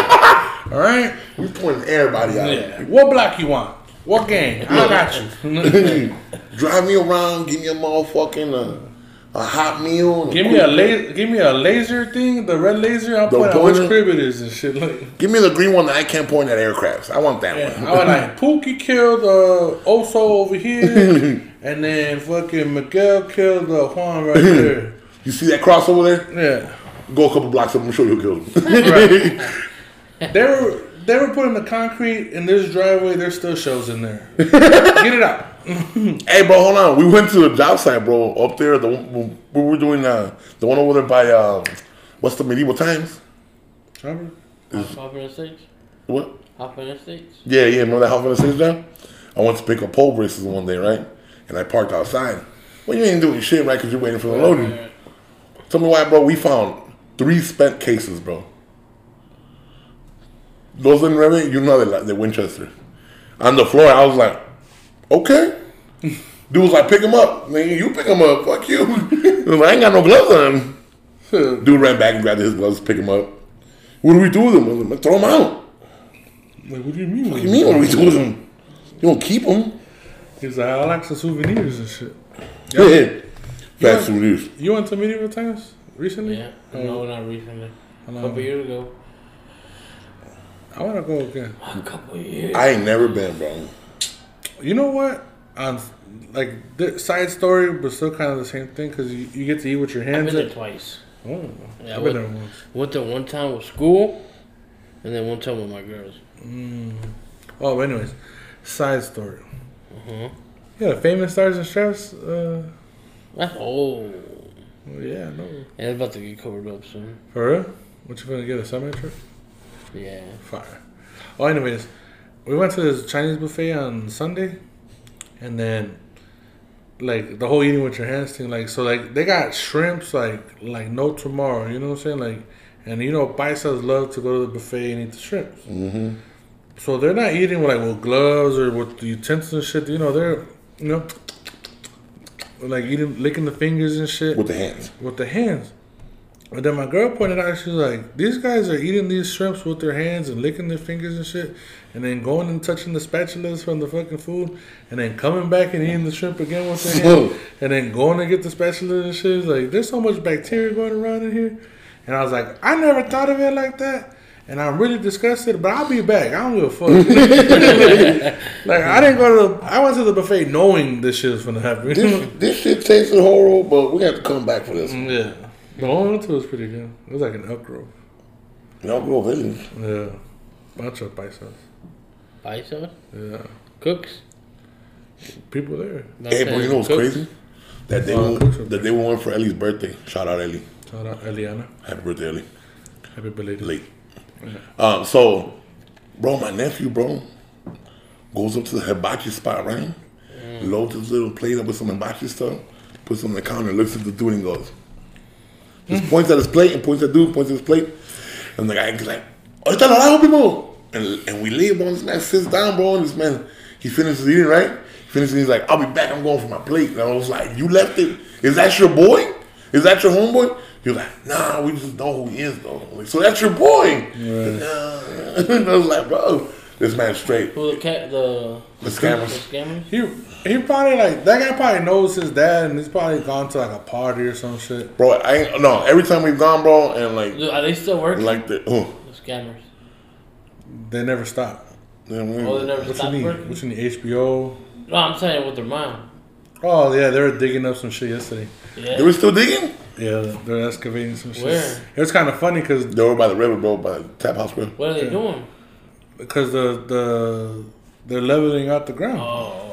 All right. We pointing everybody out. Yeah. What block you want? What gang? I got you. [laughs] Drive me around, give me a motherfucking uh, a hot meal. and give me a laser. Give me a laser thing. The red laser. I'll The point out which crib it is and shit. Like, Give me the green one that I can't point at aircrafts. I want that yeah, one. I was like, [laughs] Pookie killed uh, Oso over here, [laughs] and then fucking Miguel killed uh, Juan right there. You see that cross over there? Yeah, Go a couple blocks up. I'm sure you'll kill him. they were they were putting the concrete in this driveway. There's still shells in there. [laughs] Get it out. hey, bro, hold on. We went to a job site, bro, up there. The one- we were doing uh, the one over there by um, what's the medieval times? Chopper? Hoffman Estates? What? Hoffman Estates? Yeah, yeah. Remember that house in the down? I went to pick up pole braces one day, right? And I parked outside. Well, you ain't doing shit, right? Because you're waiting for the loading. Right, right. Tell me why, bro. We found three spent cases, bro. Those in Revit, you know they're, they're Winchester. On the floor, I was like, okay. [laughs] Dude was like, pick him up. Nigga, you pick him up. Fuck you. [laughs] I, I ain't got no gloves on. [laughs] Dude ran back and grabbed his gloves, pick him up. What do we do with them? I like, throw them out. Like, what do you mean? What do you mean? What do we do with them? You don't keep them. He's like, I like some souvenirs and shit. Yeah. yeah. Fast souvenirs. You went to medieval times recently? Yeah. No, not recently. A couple years ago. I want to go again. A couple years. I ain't never been, bro. You know what? On like the side story, but still kind of the same thing because you, you get to eat with your hands. I've hands. been there twice. oh, Yeah, I've what- been there once. Went there one time with school, and then one time with my girls. Oh, anyways, side story. Uh-huh. Yeah, famous stars and chefs. Uh, That's oh, well, yeah, no, yeah, it's about to get covered up soon. for real. What you gonna get a semi trip? Yeah. Fire. Oh, anyways, we went to this Chinese buffet on Sunday, and then like the whole eating with your hands thing. Like so, like they got shrimps like like no tomorrow. You know what I'm saying? Like, and you know, paisas love to go to the buffet and eat the shrimps. Mm-hmm. So they're not eating with like with gloves or with the utensils and shit. You know, they're you know like eating licking the fingers and shit With the hands. with the hands. And then my girl pointed out, she was like, these guys are eating these shrimps with their hands and licking their fingers and shit, and then going and touching the spatulas from the fucking food, and then coming back and eating the shrimp again with their hands, and then going to get the spatula and shit. It's like, there's so much bacteria going around in here. And I was like, I never thought of it like that. And I'm really disgusted, but I'll be back. I don't give a fuck. [laughs] like I didn't go to the, I went to the buffet knowing this shit was gonna happen. This, this shit tasted horrible, but we have to come back for this. One. [laughs] yeah. The one I went to was pretty good. It was like an Elk Grove. Elk Grove Village. Yeah. Bunch of paisas. Paisa? Yeah. Cooks? People there. Not Hey, bro, you know what's cooks. crazy? That they Oh, we, that day we went for Ellie's birthday. Shout out Ellie. Shout out Eliana. Happy birthday, Ellie. Happy belated. Late. Um, so, bro, my nephew, bro, goes up to the hibachi spot, right? Loads his little plate up with some hibachi stuff, puts it on the counter, looks at the dude and goes, just points at his plate and points at dude, points at his plate. And the guy, guy's like, oh, ahorita lo hago, people. And, and we leave, bro. This man sits down, bro, and this man, he finishes eating, right? He finishes, he's like, I'll be back, I'm going for my plate. And I was like, you left it? Is that your boy? Is that your homeboy? He was like, nah, we just know who he is, though. Like, so that's your boy. [laughs] and I was like, bro, this man's straight. Who the cat, the, The the scammers. scammers? He he probably like that guy probably knows his dad and he's probably gone to like a party or some shit. Bro, I ain't, no, every time we've gone, bro, and like, Dude, Are they still working? like the, oh, the scammers. They never stop. yeah, we- Oh, they never What you stopped need? working? What you need? HBO. No, I'm saying with their mom. Oh yeah, they were digging up some shit yesterday. Yeah. they were still digging? Yeah, they're excavating some shit. Where? It was kind of funny because They were by the river, bro, by the tap house, bro. what are they doing? because the the they're leveling out the ground Oh,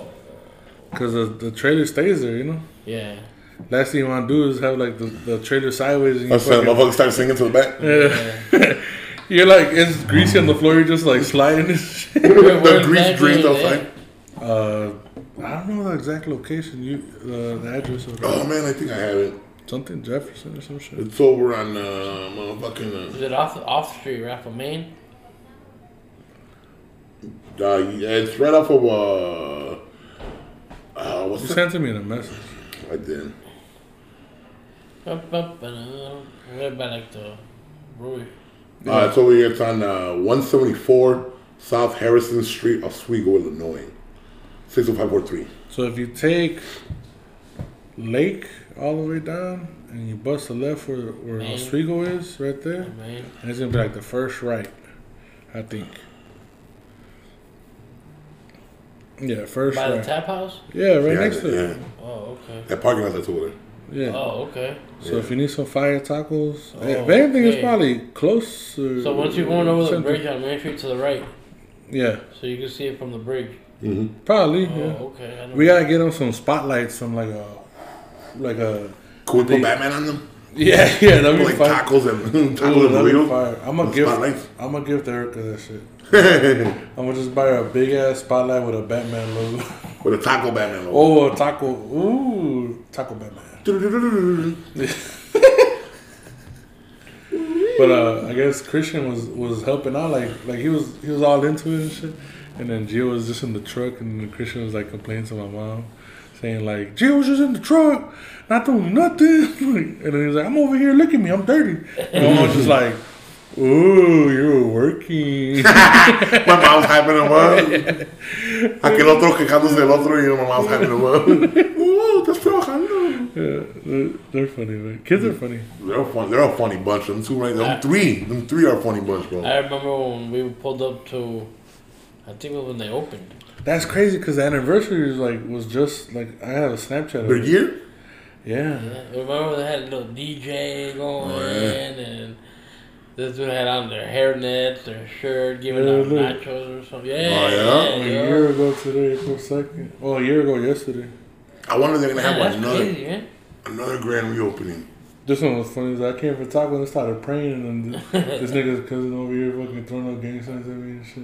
because the, the trailer stays there. You know. yeah. Last thing you want to do is have like the, the trailer sideways and you I said, fucking, motherfucker started singing to the back. yeah. [laughs] You're like it's greasy on the floor. You're just like sliding and shit. [laughs] Where- the where grease exactly drains outside. Uh, I don't know the exact location. You uh, the address of Oh man, I think I have it. something Jefferson or some shit. It's over on uh, motherfucking. Is it off off the street, right off of Main? Uh, uh, yeah, it's right off of uh, uh what's You that? sent it me in a message. I did. Up, up, and, uh, right by like the brewery. Uh, it's over here. It's on uh, 174 South Harrison Street, Oswego, Illinois. 60543. So if you take Lake all the way down and you bust a left where where Oswego is, right there, Main. and it's gonna be like the first right, I think. Yeah, first By the tap house? yeah, right yeah, next to yeah. it. Oh, okay. That parking lot that's over there. Yeah. Oh, okay. So if you need some fire tacos, Oh, if anything, it's probably close. So once you're going over the center. bridge on Main Street to the right, Yeah, so you can see it from the bridge. Mm-hmm. Probably. Oh, Yeah. okay. I know. We gotta get them some spotlights, some like a, like a. Could we put Batman on them? Yeah, yeah, that'd be Like fine. tacos and [laughs] tacos Ooh, and that'd burritos? fire. I'm gonna give. spotlights? I'm gonna give Erica that shit. [laughs] I'm gonna just buy a big ass spotlight with a Batman logo. [laughs] With a taco Batman logo. Oh, a taco. Ooh, taco Batman. [laughs] But uh, I guess Christian was was helping out, like like he was he was all into it and shit. And then Gio was just in the truck, and Christian was like complaining to my mom, saying like Gio was just in the truck, not doing nothing. and then he's like, I'm over here, look at me, I'm dirty. And my mom was just like, Ooh, you were working. [laughs] My mom's hyping him up. Aquel otro quejándose del otro y my mom's hyping him up. [laughs] Oh, estás trabajando. yeah, they're, they're funny, man. Kids are funny. They're a fun. They're a funny bunch. Them two right. Them ah. three. Them three are a funny bunch, bro. I remember when we pulled up to, I think it was when they opened. That's crazy because the anniversary was like was just like I have a Snapchat. of Their it. year. Yeah. Yeah, remember they had a little DJ going, Oh, yeah. and this dude had on their hairnets, their shirt, giving Yeah, out look. nachos or something. Yeah, Oh, yeah? A year ago today, April second. Well, a year ago yesterday. I wonder if they're gonna have ah, that's another crazy, man. another grand reopening. This one was funny. Is I came for taco and started praying, and then [laughs] this nigga's cousin over here fucking throwing up gang signs at me and shit.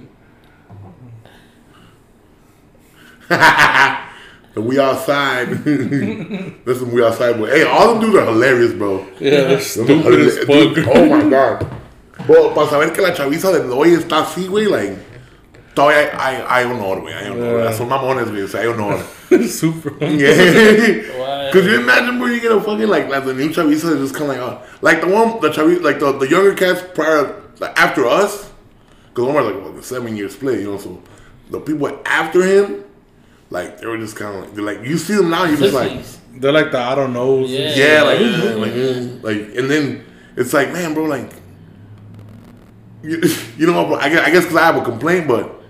[laughs] The we outside. [laughs] Listen, we outside. But hey, all them dudes are hilarious, bro. Yeah, they're Them are stupid as hila- dude, fuck. Oh my god. Bro, para saber que la chaviza de hoy está así, güey, like. Todavía hay, hay honor, güey. Hay honor. Yeah. Son mamones, güey. O sea, hay honor. [laughs] Super. Yeah. Why? Could you imagine where you get a fucking like like the new Chavisa is just kind of like uh, like the one the Chavi like the, the younger cats prior like after us because Omar like what, the seven year split you know so the people after him like they were just kind of like they're like you see them now you're just like They're like the I don't know. Yeah. yeah like uh, like like and then it's like man bro like you, [laughs] you know I guess I guess because I have a complaint but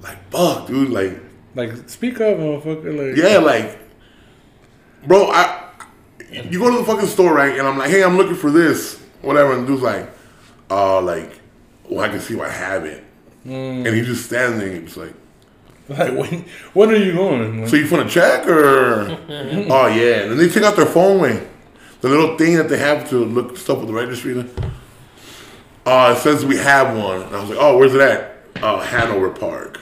like fuck dude like Like, speak up, motherfucker. Like, Yeah, like, bro, I you go to the fucking store, right? And I'm like, hey, I'm looking for this, whatever. And dude's like, uh, like, well, I can see I have it. And he just stands there and he's like, Like, when, when are you going? Like, so you want to check or? [laughs] oh yeah. And then they take out their phone, way, the little thing that they have to look stuff with the registry. Uh, it says we have one. And I was like, oh, where's it at? Uh, Hanover Park.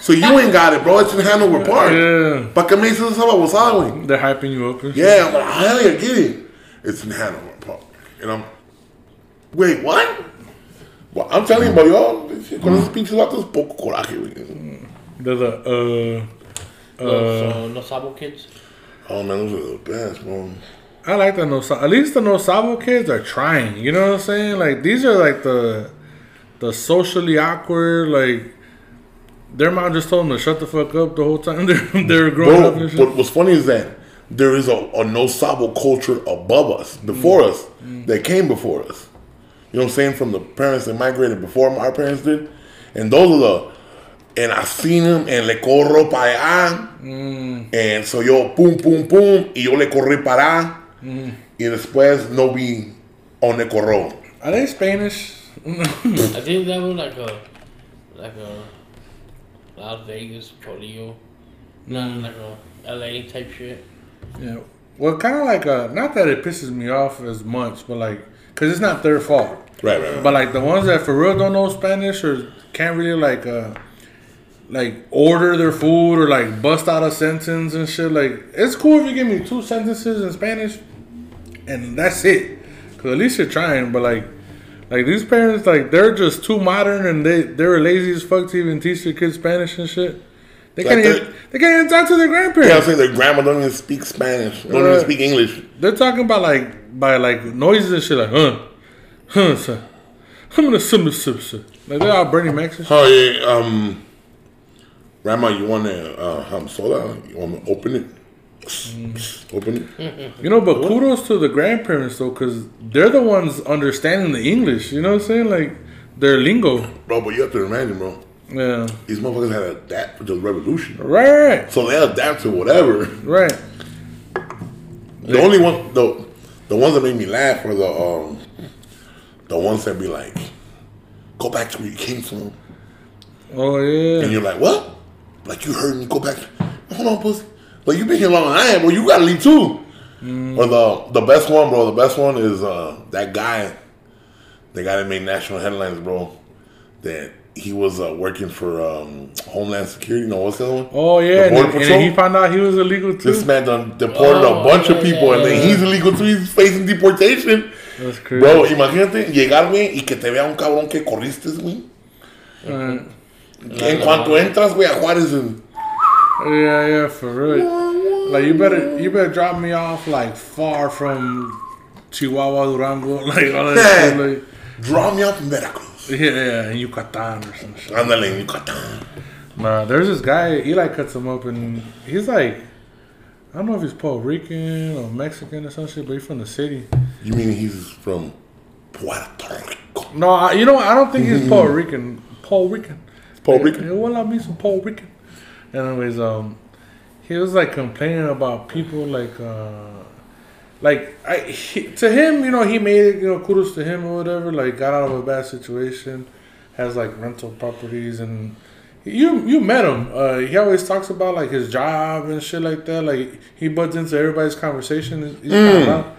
so you ain't got it, bro. It's in Hanover Park. yeah. Pa' que me dices esa babosada, güey? They're hyping you up and. Yeah, I'm like, hell yeah, get it. It's in Hanover Park. And I'm, wait, what? Well, I'm telling you, bro, yo, con esos pinches datos, poco coraje, güey. They're the, uh, Los, uh, los Sabo kids. Oh, man, those are the best, bro. I like the no at least the no sabo kids are trying. You know what I'm saying? Like these are like the the socially awkward. Like their mom just told them to shut the fuck up the whole time [laughs] they're they're growing up and shit. but what's funny is that there is a, a no sabo culture above us, before Mm. us, that came before us. You know what I'm saying? From the parents that migrated before our parents did. And those are the, and I seen them, and le corro para allá. Mm. And so yo, pum, pum, pum, y yo le corrí para allá. Mm. Y después no vi on le corro. Are they Spanish? I think that was like a, like a Las Vegas, Cholillo. Not like a LA type shit. yeah. Well, kind of like uh, not that it pisses me off as much, but like, cause it's not their fault. Right, right, right. But like the ones that for real don't know Spanish or can't really like uh like order their food or like bust out a sentence and shit. Like it's cool if you give me two sentences in Spanish and that's it. Cause at least you're trying. But like like these parents like they're just too modern and they they're lazy as fuck to even teach their kids Spanish and shit. They Like can't even, they're- can't even talk to their grandparents. Yeah, I'm saying their grandma don't even speak Spanish. Don't Right. even speak English. They're talking about like by like noises and shit like huh huh sir. I'm gonna sim sim sim. Like they're all Bernie Mac. Oh, yeah, um, grandma, you want to uh, have soda? You want to open it? Open it? You know, but kudos to the grandparents though, because they're the ones understanding the English. You know what I'm saying? Like their lingo. Bro, but you have to imagine, bro. Yeah. These motherfuckers had to adapt to the revolution. Right, right, So they adapt to whatever. right. The only one, the the ones that made me laugh were the um, the ones that be like, go back to where you came from. Oh yeah. And you're like, what? Like you heard me go back. Hold on, pussy. But you've been here longer than I am, bro. You gotta leave too. Or the the best one, bro. The best one is uh that guy, the guy that made national headlines, bro. That he was uh, working for um, Homeland Security. No, what's the other one? Oh yeah. The And, then- and then he found out he was illegal too. This man done deported Oh, a bunch of yeah, people, and then yeah. he's illegal too. He's facing deportation. That's crazy. Bro, imagínate llegar, güey, y que te vea un cabrón que corriste, güey. Uh, En cuanto entras, güey, a Juárez, and yeah, yeah, for real. Like you better, you better drop me off like far from Chihuahua, Durango, [laughs] like all that shit. Like, draw me up in Veracruz. yeah, yeah, in Yucatan or some shit. Ándale, en Yucatán. Nah, there's this guy. Eli cuts him up, and he's like, I don't know if he's Puerto Rican or Mexican or some shit, but he's from the city. You mean he's from Puerto Rico? No, I, you know. I don't think he's [laughs] Puerto Rican. Puerto Rican. Puerto Rican? Eh, well, I mean some Puerto Rican. Anyways, um, he was like complaining about people like, uh, like I he, to him, you know, he made it. You know, kudos to him or whatever. Like, got out of a bad situation, has like rental properties and. You you met him. Uh, he always talks about like his job and shit like that. Like he butts into everybody's conversation. He's kinda.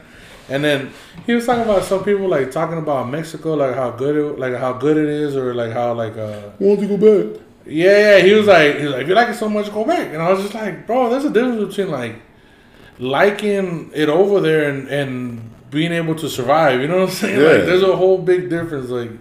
And then he was talking about some people like talking about Mexico, like how good it, like how good it is, or like how like uh Want to go back? Yeah yeah. He was like he was like if you like it so much, go back. And I was just like, bro, there's a difference between like liking it over there and and being able to survive. You know what I'm saying? Yeah. Like there's a whole big difference. Like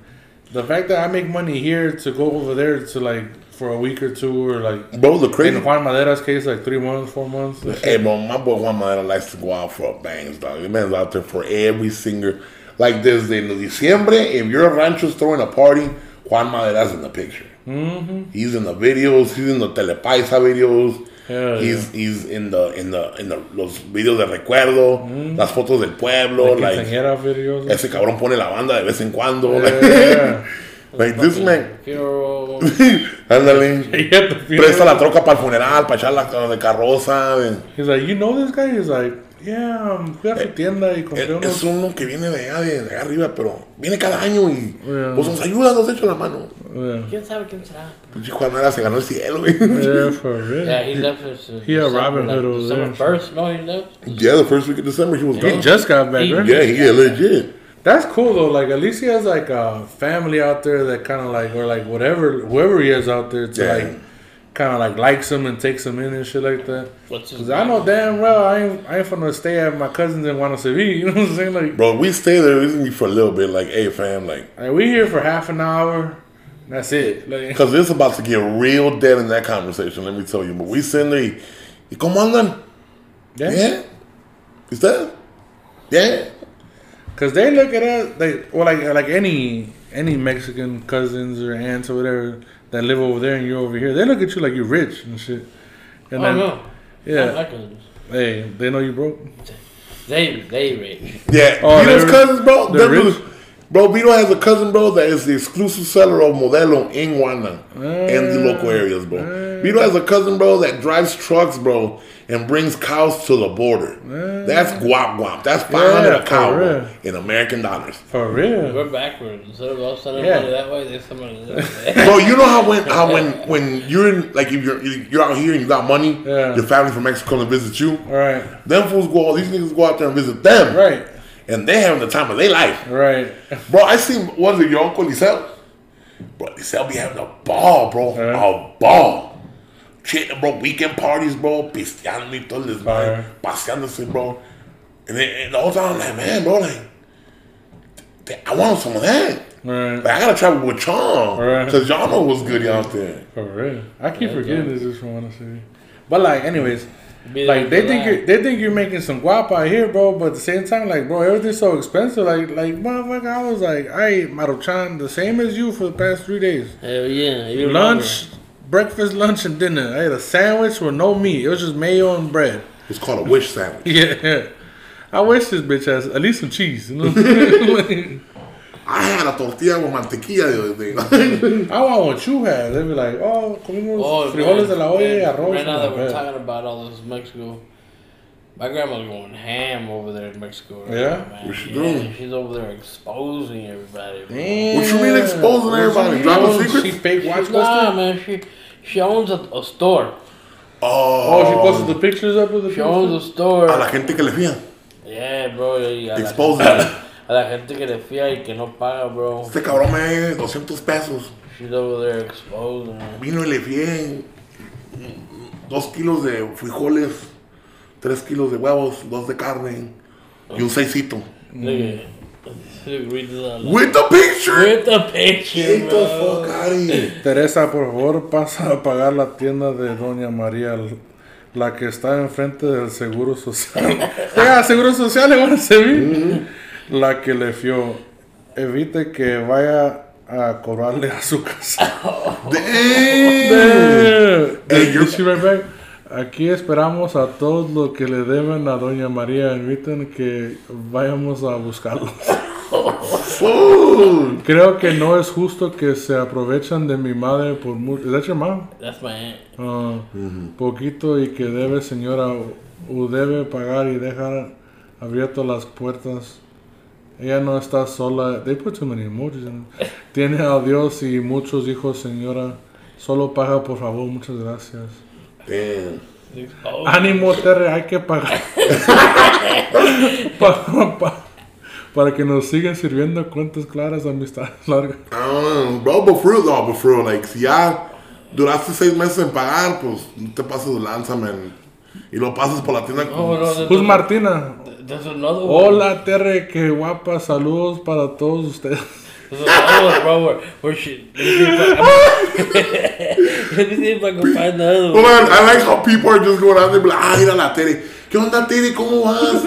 the fact that I make money here to go over there to like for a week or two or like Bro, the in crazy. Juan Madera's case like three months, four months. Hey, bro, my boy Juan Madera likes to go out for bangs, dog. The man's out there for every single. Like, desde diciembre, if your rancho's throwing a party, Juan Madera's in the picture. Mm-hmm. He's in the videos. He's in the Telepaisa videos. Hell he's he's in the in the in the los videos de recuerdo, las fotos del pueblo, Like, like, videos. ese cabrón pone la banda de vez en cuando. Yeah. [laughs] Like, this man, [laughs] ándale. [laughs] Presta la troca para el funeral, para echar la de carroza. de- He's like, you know this guy? He's like, yeah, um, fui a su tienda y compré Es, unos. es uno que viene de allá, de, de allá arriba, pero viene cada año y Yeah. pues nos ayuda, nos echa la mano. Yeah, ¿Quién sabe quién será? Pues Juan Madera se ganó el cielo, güey. yeah, [laughs] for real. Yeah, he left us. Uh, He December, Robin like, Hood over December there. first. No, he left. Yeah, the first week of December he was He gone. just got back, He- right? Yeah, he yeah, legit. That's cool though. Like at least he has like a family out there that kind of like, or like whatever, whoever he is out there to Yeah. like, kind of like likes him and takes him in and shit like that. Cause I know damn well I ain't, I ain't finna stay at my cousins in Guanaceví. [laughs] You know what I'm saying? Like, Bro, we stay there with me for a little bit, like, hey fam, like, like we here for half an hour. That's it. Like, because it's about to get real dead in that conversation, let me tell you. But we sitting there, y, y cómo andan? yeah. Yeah? ¿Usted? Yeah? Cause they look at us, they well like like any any Mexican cousins or aunts or whatever that live over there and you're over here. They look at you like you're rich and shit. And Oh no. yeah, Not my cousins. hey, they know you broke. They they rich. Yeah, Oh, Vito's they're- cousins, bro. they're them rich? was- Bro, Vito has a cousin, bro, that is the exclusive seller of Modelo in Guana and the local mm. areas, bro. Mm. Vito has a cousin, bro, that drives trucks, bro, and brings cows to the border. Mm. That's guap guap. That's 500 Yeah, a cow, bro, in American dollars. For real. We're backwards. Instead of us sending Yeah. money that way, they send money that way. Bro, you know how when how when [laughs] when you're in like if you're you're out here and you got money, Yeah. your family from Mexico to visit you. All right. Them fools go, all these niggas go out there and visit them, Right. And they having the time of their life. Right. Bro, I seen was it your uncle Lisel? Bro, Lisel be having a ball, bro. Yeah. A ball. Shit, bro, weekend parties, bro, pisteando y todo uh-huh. el Fire. desmadre, paseándose, bro. And, then, and the whole time I'm like, man, bro, like, I want some of that. Right. Like, I gotta travel with Chong. Right. Because y'all know what's good out there. For real. I keep Yeah, forgetting this is from Guanaceví. But like, anyways, like they think you're they think you're making some guap out here, bro. But at the same time, like, bro, everything's so expensive. Like, like motherfucker, I was like, I ate Maruchan the same as you for the past three days. Hell yeah. even Lunch, breakfast, lunch, and dinner. I ate a sandwich with no meat. It was just mayo and bread. It's called a wish sandwich. [laughs] Yeah. I wish this bitch has at least some cheese. You know [laughs] what I'm saying? I had a tortilla with mantequilla the other day. I want what you have. They'd be like, oh, comimos Oh, frijoles man, de la olla y arroz. Right now that we're talking about all this Mexico, My grandma's going ham over there in Mexico. right Yeah? now, man. What's she Yeah, doing? She's over there exposing everybody. bro. What you mean exposing everybody? Dropping secrets? She fake watch Nah, man. She she owns a, a store. Oh, Oh, she posted the pictures up of the She owns a store. A la gente que le fía. Yeah, bro. la Exposing. A la gente que le fía y que no paga, bro. Este cabrón me debe 200 pesos. She's over there exposing. Vino y le fié dos kilos de frijoles, tres kilos de huevos, dos de carne y un seisito. Loud. With the picture. With the picture, Get the fuck out of here. Teresa, por favor, pasa a pagar la tienda de Doña María, la que está enfrente del Seguro Social. [laughs] yeah, Seguro Social, le van a servir. La que le fió. Evite que vaya a cobrarle a su casa. [laughs] Damn. Eh, Hey? Aquí esperamos a todos los que le deben a Doña María. Inviten que vayamos a buscarlos. [laughs] Creo que no es justo que se aprovechan de mi madre por mucho. ¿Es mom? That's my aunt. Ah, Poquito y que debe, señora, o debe pagar y dejar abiertas las puertas. Ella no está sola. They put too many emojis in. Tiene a Dios y muchos hijos, señora. Solo paga, por favor. Muchas gracias. Damn. Exposed. Ánimo, Terre, hay que pagar. Pa- pa- para que nos sigan sirviendo cuentas claras, amistades largas. Ah, bro, but for real, no, but for real, like, si ya duraste seis meses en pagar, pues no te pases de lanza, man. Y lo pasas por la tienda Oh, con... no, there's, Pues Martina. Hola, Terre, qué guapa. Saludos para todos ustedes. There's another bro, where, where she. Let me, see if I, can find Oh, man, I like how people are just going out there, like, ah, mira la Tere. ¿Qué onda, Tere? ¿Cómo vas?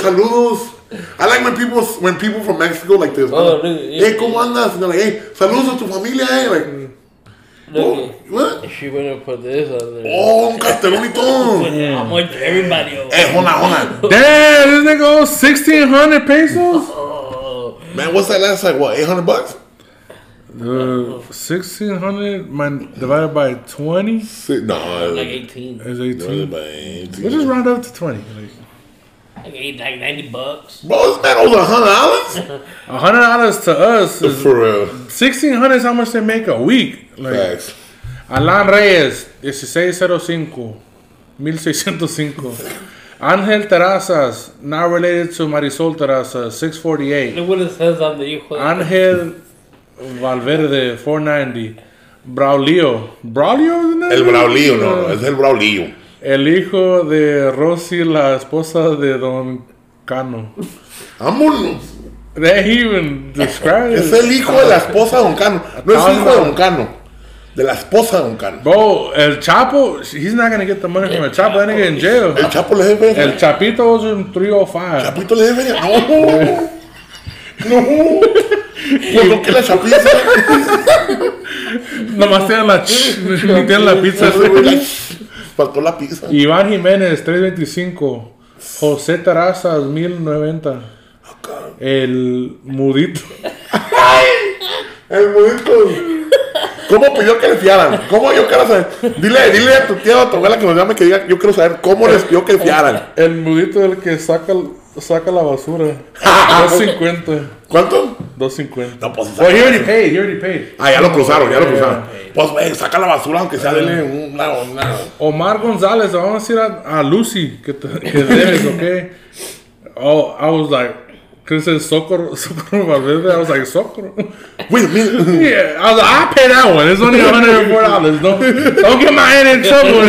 Saludos. I like when people when people from Mexico like this. Oh, like, hey, ¿cómo andas? And they're like, hey, saludos a tu familia, eh. Like, Look, what? she went and put this on there. Oh, un cartelón y todo. I want everybody over. Hey, hold on, hold on. [laughs] Damn, this nigga owes 1,600 pesos? Oh, [laughs] Man, what's that last like? What, 800 bucks? Uh, 1,600 man, divided by 20 Si- No, like 18. is divided 18. by 18. We'll just round up to 20. Like, Like, eight, like 90 bucks. Bro, this man owes a hundred dollars? [laughs] $100 to us is For real. 1,600 is how much they make a week. Like, Facts. Alan Reyes, 1605, 1605. Angel Terrazas, not related to Marisol Terrazas, 648. Look what it says on the hijo. de- Ángel Valverde, 490. Braulio. ¿Braulio? isn't it? El Braulio, no, no, es el Braulillo. El hijo de Rosy, la esposa de Don Cano. Vámonos. They even describe Es el hijo de la esposa de Don Cano. No es hijo de Don Cano. De la esposa de Don Cano. Bro, El Chapo, he's not gonna get the money from El Chapo. That nigga in jail. El Chapo le debe. El Chapito owes him 305. Chapito le debe. [laughs] No. No. Pues no que la chapita. Nomás tiene la, ch- ni [laughs] tiene la pizza. [laughs] Faltó la pizza. Iván Jiménez, 325. José Terrazas, 1090. El Mudito. El bonito. ¿Cómo pidió que le fiaran? ¿Cómo yo quiero saber? Dile, dile a tu tía o a tu abuela que nos llame que diga, yo quiero saber cómo les pidió que fiaran. El Mudito el que saca, saca la basura. [laughs] 250. ¿Cuánto? 250. No, pues, Well, he already paid, he already paid. Ah, ya lo cruzaron, ya lo Yeah. cruzaron. Pues, güey, saca la basura aunque sea dele un lado, un lado. Omar González, le vamos a decir a, a Lucy que, te, que debes, ¿ok? Oh, I was like, ¿qué es el Socorro, [laughs] Socorro Valverde? I was like, Socorro. Wait a minute. Yeah, I was like, I'll pay that one. It's only $104. Don't, don't get my head in trouble.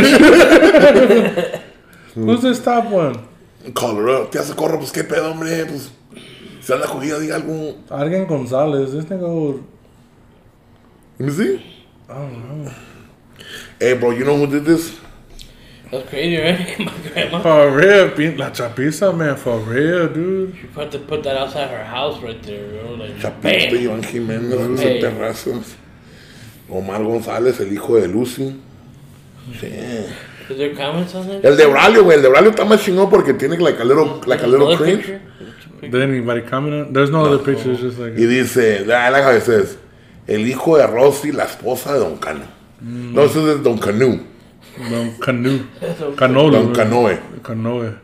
[laughs] Who's this top one? Up. Te hace corro, pues qué pedo, hombre. Pues, si anda jodida, diga algo. Alguien González. This nigga, Let me see. I don't know. Hey, bro, you know who did this? That's crazy, right? My grandma. For real, pin- la chapiza, man. For real, dude. She put to put that outside her house right there, bro. Like, Chapito, bam. Iván Jiménez, en Hey. terrazas. Omar González, el hijo de Lucy. Sí. Is there comments on that? El de Braulio, güey. El de Braulio está más chingón porque tiene like a little, like a little cringe. picture? Did anybody comment on There's no, other pictures, just like. Y dice, I like how it says, el hijo de Rosy, la esposa de Don Cano. Mm. No, eso es Don Canu. [laughs] Don Canoe. Canolo. Don. Canoe. Canoe.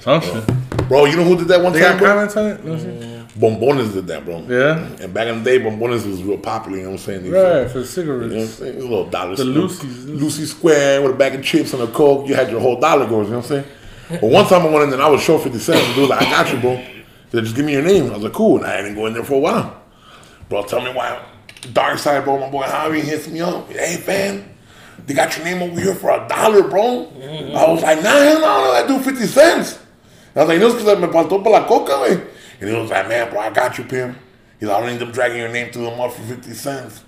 Some shit. Bro, you know who did that one They time, got bro? comments on it? Let's see. Bombones did that, bro. Yeah. And back in the day, Bombones was real popular, you know what I'm saying? These, Right, for You know what I'm cigarettes. saying? A little dollar The. Lucy's. Lucy Square with a bag of chips and a Coke. You had your whole dollar goes, you know what I'm saying? But one time I went in there and I was short 50 cents. Dude like, I got you, bro. He said, just give me your name. I was like, cool. And I didn't go in there for a while. Bro, tell me why. Dark side, bro. My boy Javi hits me up. Hey, man, they got your name over here for a dollar, bro. Mm-hmm. I was like, nah, hell no, no, I do 50 cents. I was like, no, es que me faltó para la coca, güey. And he was like, man, bro, I got you, Pim. He's like, I don't end up dragging your name through the mud for 50 cents.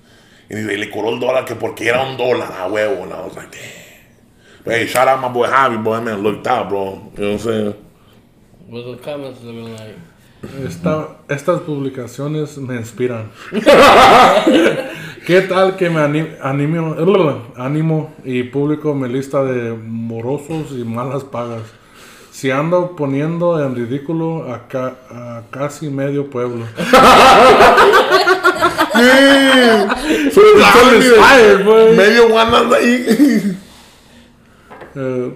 And he's like, le cobró el dólar que porque era un dólar, a huevo. And I was like, damn. But hey, shout out my boy Javi, boy. That man looked out, bro. You know what I'm saying? What's the comments looking like? Esta- estas publicaciones me inspiran. [laughs] ¿Qué tal que me ani- animo, ánimo y público me lista de morosos y malas pagas? Si ando poniendo en ridículo a, ca- a casi medio pueblo. [laughs] Inspired, boy. Medio guanas ahí. Eh,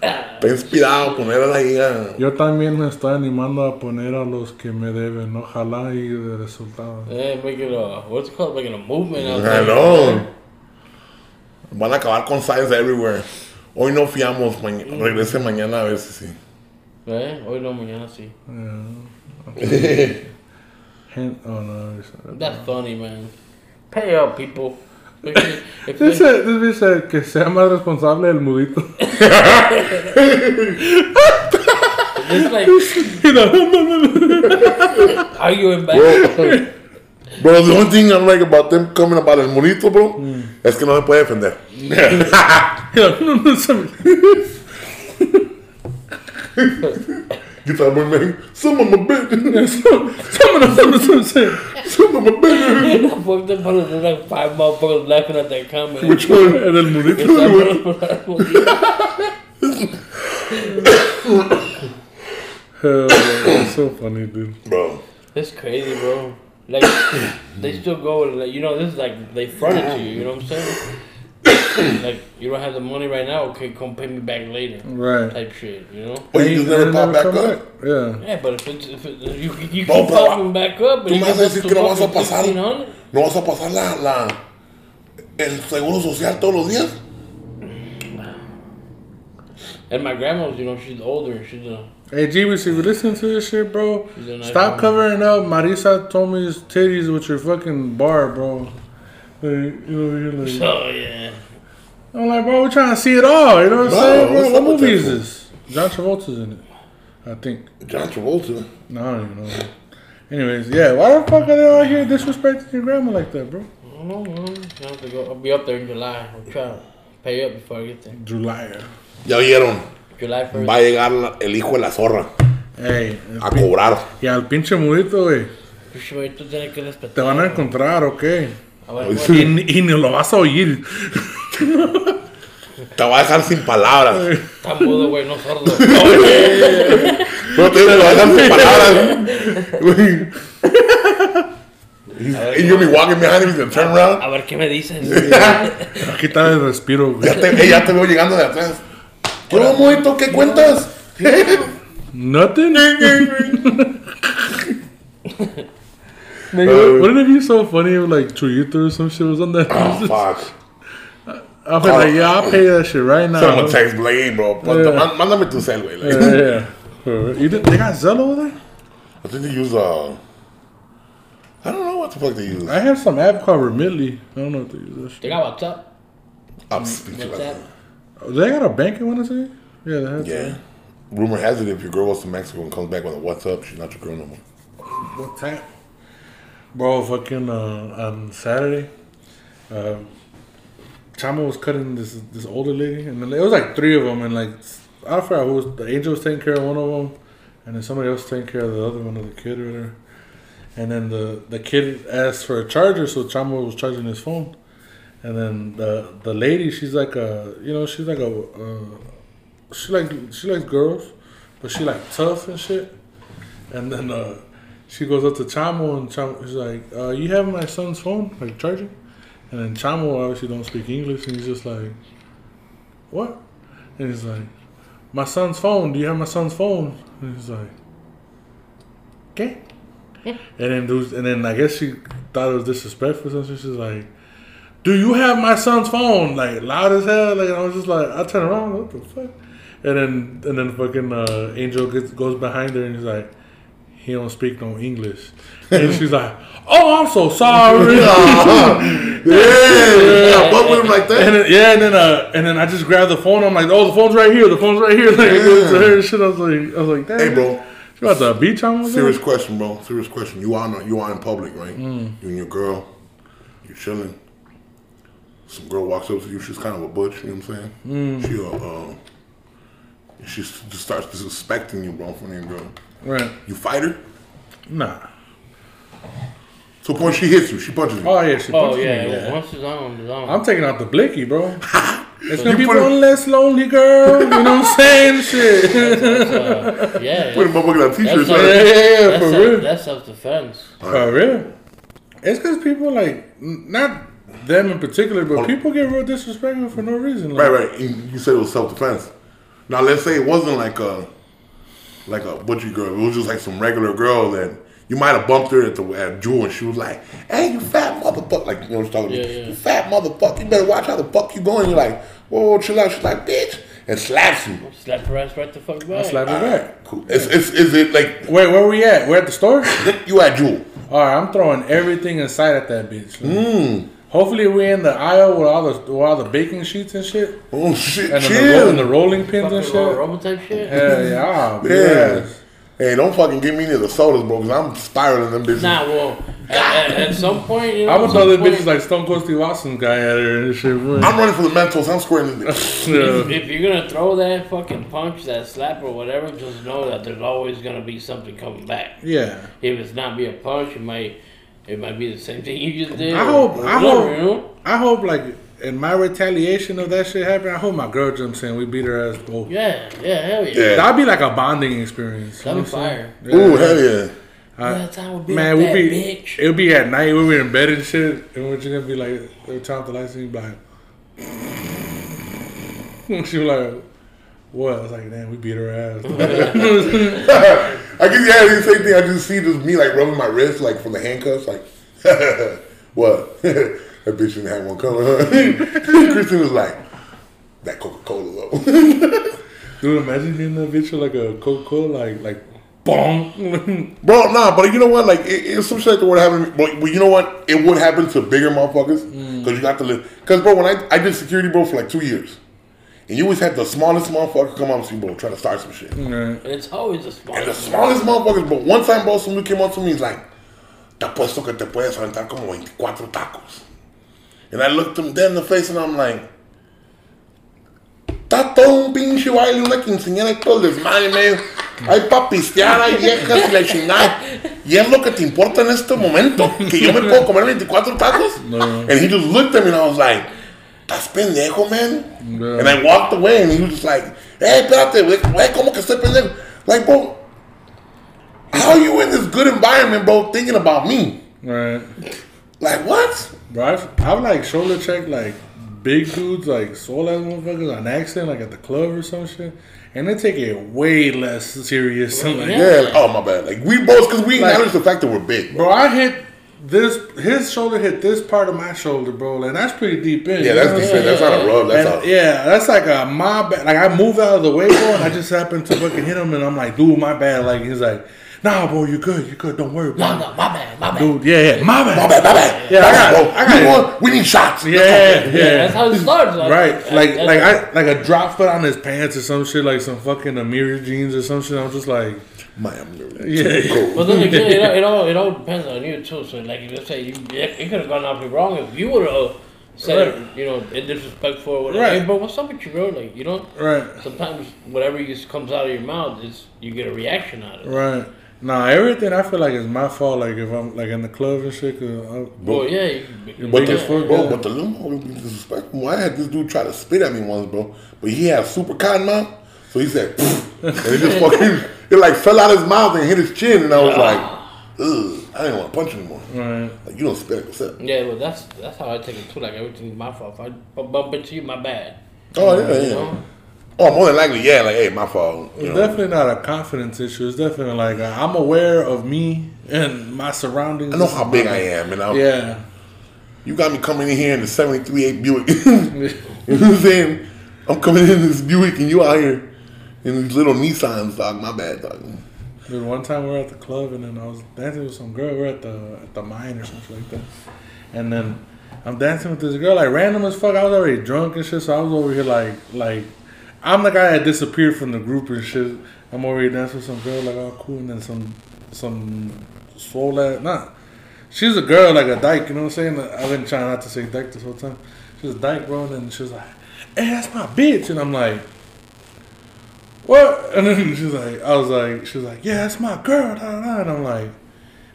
Está inspirado, ponerla ahí. ah. yo también me estoy animando a poner a los que me deben. Ojalá y de resultado. Yeah, making a what's it called? Making a movement know. Van a acabar con signs everywhere. Hoy no fiamos, ma- regrese mañana a ver si sí. Eh, hoy no, mañana sí. Gen- [laughs] oh no. That's funny, man. Pay up, people. Dice, you- dice que sea más responsable el mudito. It's [laughs] like, are you in back? Bro, the only thing I like about them coming about el murito, bro, es que no se puede defender. [laughs] You thought, man, some of my bitch, some of my bitch. [laughs] Fuck them brothers, there's like five motherfuckers laughing at that comment. Which one? En el mudito. Hell, it's so funny, dude. Bro, It's crazy, bro. Like, [coughs] they still go, like, you know, this is like, they front it to you, you know what I'm saying? [coughs] like, you don't have the money right now, okay, come pay me back later. Right. Type shit, you know? But you just never pop back come up. Yeah. Yeah, but if it's, if it, you, you No, keep pero popping back up, and tú you me get vas a up decir to que no vas a pasar. 1600. ¿No vas a pasar la, la, el seguro social todos los días? And my grandma's, you know, she's older, she's a, Hey, Jeebus, if you listen to this shit, bro, She's a nice stop covering up Marisa told me his titties with your fucking bar, bro. Like, you know, you're like, [laughs] oh yeah. I'm like, bro, we're trying to see it all. You know what I'm saying, bro? What movie is this? John Travolta's in it, I think. John Travolta. No, I don't even know. Anyways, yeah, why the fuck are they all here disrespecting your grandma like that, bro? I don't know, man. I have to go. I'll be up there in July. I'll try to pay up before I get there. July. Ya oyeron, July 1st. va a llegar el hijo de la zorra a pin- cobrar. y al pinche mudito, güey, Pues, que respetar. te van a encontrar, ok. A ver, bueno, sí. Y, ni- y ni lo vas a oír. [laughs] Te va a dejar sin palabras. Está mudo, güey, no sordo. [laughs] No te lo va a dejar sin palabras. Güey. And you'll be walking behind him, he's gonna turn around. A ver qué me dices. [laughs] Aquí está el respiro, güey. Ya te, ya te veo llegando de atrás. ¿Qué onda, Moito? ¿Qué cuentas? [laughs] Nothing. Nigga, wouldn't it be so funny if like Chuyito or some shit was on that? Oh, fuck. [laughs] I'll be like, yeah, I'll pay that shit right now. Someone text Blade, bro. Ponte- Yeah. man- Mándame tu cel, güey. yeah, Like, yeah, yeah. You did, they got Zelle over there? I think they use, uh... I don't know what the fuck they use. I have some app called Remitly. I don't know if they use that shit. They got WhatsApp. I'm speaking WhatsApp. They got a bank, I want to say? Yeah, they have Yeah. Rumor has it if your girl goes to Mexico and comes back with a what's up, she's not your girl no more. WhatsApp. Bro, fucking uh, on Saturday, uh, Chama was cutting this this older lady, and then it was like three of them, and like I forgot who was the angel was taking care of one of them, and then somebody else taking care of the other one of the kid or whatever. And then the the kid asked for a charger, so Chama was charging his phone, and then the the lady, she's like a you know she's like a uh, she like she likes girls, but she like tough and shit. And then uh, she goes up to Chamo and Chamo, he's like, uh, "You have my son's phone, like charging?" And then Chamo obviously don't speak English, and he's just like, "What?" And he's like, my son's phone. Do you have my son's phone? And he's like, okay. And then those, and then I guess she thought it was disrespectful. So she's like, "Do you have my son's phone?" Like loud as hell. Like I was just like, I turn around, what the fuck? And then and then fucking uh, Angel gets, goes behind her and he's like, he don't speak no English. And [laughs] she's like, "Oh, I'm so sorry." [laughs] [laughs] yeah, yeah, fuck with him like And that. then, yeah, and then uh, and then I just grabbed the phone. I'm like, "Oh, the phone's right here. The phone's right here." Like, I to her and shit. I was like, I was like, "Damn, Hey, bro. you the beach on Serious her?" question, bro. Serious question. You out you out in public, right? You and your girl, you chilling. Some girl walks up to you. She's kind of a butch. You know what I'm saying? She uh, um, she just starts disrespecting you, bro, in front of your girl. Right? You fight her. Nah. So the point she hits you. She punches you. Oh yeah, she Oh punched yeah, me. yeah. once it's on, it's on. I'm taking out the blicky, bro. [laughs] It's gonna You be put it- one less lonely girl. You know what I'm saying? [laughs] Shit. uh, yeah, Put a motherfucker on t-shirt. That's yeah, yeah, yeah, for self, real. that's self-defense. For real. It's because people like not them in particular, but people get real disrespectful for no reason. Like, Right, right. And you said it was self defense. Now let's say it wasn't like a like a butchy girl. It was just like some regular girl that you might have bumped her at the at Jewel and she was like, "Hey, you fat motherfucker!" Like you know what I'm talking Yeah, about? yeah. You fat motherfucker! You better watch how the fuck you going. You're like, "Whoa, chill out." She's like, "Bitch," and slaps you. Slap her ass right the fuck back. Slap it back. Cool. It's, it's, is it like Wait, where were we at? We're at the store? [laughs] you at Jewel? All right, I'm throwing everything inside at that bitch. Like, Mm. Hopefully, we're in the aisle with all the with all the baking sheets and shit, Oh shit! and then the, chill. ro- and the rolling pins and Fucking shit. Robo type shit. Hell yeah, [laughs] Yeah. yes. Hey, don't fucking give me any of the sodas, bro, because I'm spiraling them bitches. Nah, well, at, at, at some point, you know, I'm gonna throw some the point, bitches like Stone Cold Steve Austin guy at her and shit. Bro. I'm running for the mentals. I'm squaring this. [laughs] If, Yeah. if you're gonna throw that fucking punch, that slap or whatever, just know that there's always gonna be something coming back. yeah. If it's not be a punch, it might it might be the same thing you just did. I or hope- I whatever, hope- you know? I hope like in my retaliation of that shit happening, I hope my girl jumps in. We beat her ass both. Yeah, yeah, hell yeah. Yeah. That'd be like a bonding experience. you know That'd be what I'm saying? fire. Ooh, hell yeah. I- That's how it Man, we'll be bitch. it'll be at night. We'll be in bed and shit, and we're just gonna be like, they'll turn off the lights and you be like, [laughs] she was like, what? I was like, damn, we beat her ass. [laughs] [laughs] I guess yeah, the same thing. I just see just me like rubbing my wrist like from the handcuffs, like [laughs] what? [laughs] that bitch didn't have one color. Huh? [laughs] Kristen was like that Coca Cola though. Dude, imagine being that bitch with like a Coca Cola, like like, bong. Bro, nah, but you know what? Like, it, it's some shit that would happen. But, but you know what? It would happen to bigger motherfuckers mm. because you got to live. Because, bro, when I, I did security, bro, for like two years, and you always had the smallest motherfucker come up to you, bro, trying to start some shit. Right. It's always a small. And the smallest motherfuckers, but one time, bro, somebody came up to me, he's like, te apuesto que te puedes aventar como 24 tacos. And I looked him dead in the face and I'm like, está todo un pinche baile, una quinceañera y todo el desmadre, man. Hay pa' pistear, hay viejas y la chingada. Y es lo que te importa en este momento, que yo me puedo comer 24 tacos. No. And he just looked at me and I was like, ¿estás pendejo, man? Yeah. And I walked away and he was just like, hey, espérate, güey, ¿cómo que estoy pendejo? Like, bro, how are you in this good environment, bro, thinking about me? Right. Like, what? Bro, I've, I've like shoulder checked like big dudes, like soul ass motherfuckers on accident, like at the club or some shit. And they take it way less serious. Like, Yeah. Yeah, like, oh, my bad. Like, we both, because we Like- acknowledge the fact that we're big. Bro. Bro, I hit this, his shoulder hit this part of my shoulder, bro. And that's pretty deep in. Yeah, that's know what I'm different. saying? That's not a rub. That's And, a, yeah, that's like a my bad. Like I moved out of the way, bro, and I just happened to fucking hit him, and I'm like, dude, my bad. Like he's like, nah, bro, you're good, you're good. Don't worry, bro. No, no, my bad, my bad. Dude, yeah, yeah, my bad. My bad, my bad. Yeah, I got- bro. I got you it. want, we need shots. Yeah, Yeah, yeah. that's how it starts. Like, Right, that- like that's- like I like a drop foot on his pants or some shit, like some fucking Amiri jeans or some shit. I'm just like, My, I'm Yeah. cool. But then again, it, all- it all it all depends on you too. So like you say, you it, it could have gone off wrong if you would have uh, said Right. you know in disrespectful or whatever. Right. Hey, but what's up with you, bro? Like you don't. right, Sometimes whatever just comes out of your mouth is you get a reaction out of it. right. Nah, everything I feel like is my fault. Like if I'm like in the club and shit, cause I'm, Well, yeah, you, You're But big the, as fuck, bro, yeah. but the little more disrespectful. I had this dude try to spit at me once, bro. But he had super cotton mouth, so he said, "Pfft," and it just fucking, it like fell out of his mouth and hit his chin, and I was like, ugh, I didn't want to punch anymore. right. Like you don't spit at yourself. yeah, well that's that's how I take it too. Like everything's my fault. If I bump into you, my bad. Oh yeah, You yeah. know? Oh, more than likely, yeah. Like, hey, my fault. It's know? definitely not a confidence issue. It's definitely like uh, I'm aware of me and my surroundings. I know how big I am, and I, Yeah. you got me coming in here in the '73 8 Buick. [laughs] you know what I'm saying? I'm coming in this Buick, and you out here in these little Nissans, dog. My bad, dog. Dude, one time we were at the club and then I was dancing with some girl. We are at the at the mine or something like that. And then I'm dancing with this girl like random as fuck. I was already drunk and shit, so I was over here like like I'm the guy that disappeared from the group and shit. I'm over here dancing with some girl like oh cool, and then some some swole ass nah. She's a girl like a dyke, you know what I'm saying? I've been trying not to say dyke this whole time. She's a dyke, bro, and then she was like, "Hey, that's my bitch," and I'm like what? And then [laughs] she's like, I was like, she was like, yeah, that's my girl. Da, da, da. And I'm like,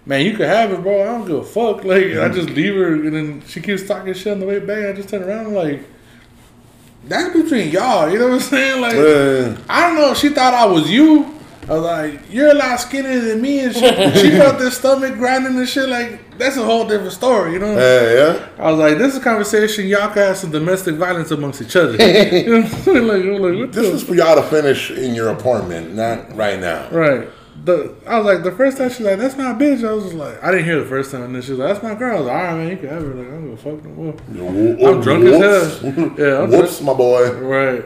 man, you could have it, bro. I don't give a fuck. [laughs] Like, I just leave her, and then she keeps talking shit on the way back. I just turn around, I'm like, that's between y'all. You know what I'm saying? Like. I don't know. if She thought I was you. I was like, you're a lot skinnier than me, and shit. [laughs] she felt this stomach grinding and shit. Like, that's a whole different story, you know? Yeah, yeah. I was like, this is a conversation y'all can have some domestic violence amongst each other. [laughs] [laughs] you know what I'm saying? Like, This the is for y'all to finish in your apartment, not right now. Right. The I was like the first time she's like, "That's my bitch." I was just like, I didn't hear the first time, and then she was like, "That's my girl." I was like, "All right, man, you can have her." Like, I don't give a fuck no more. I'm drunk as hell. Yeah, I'm Whoops, my boy. Right.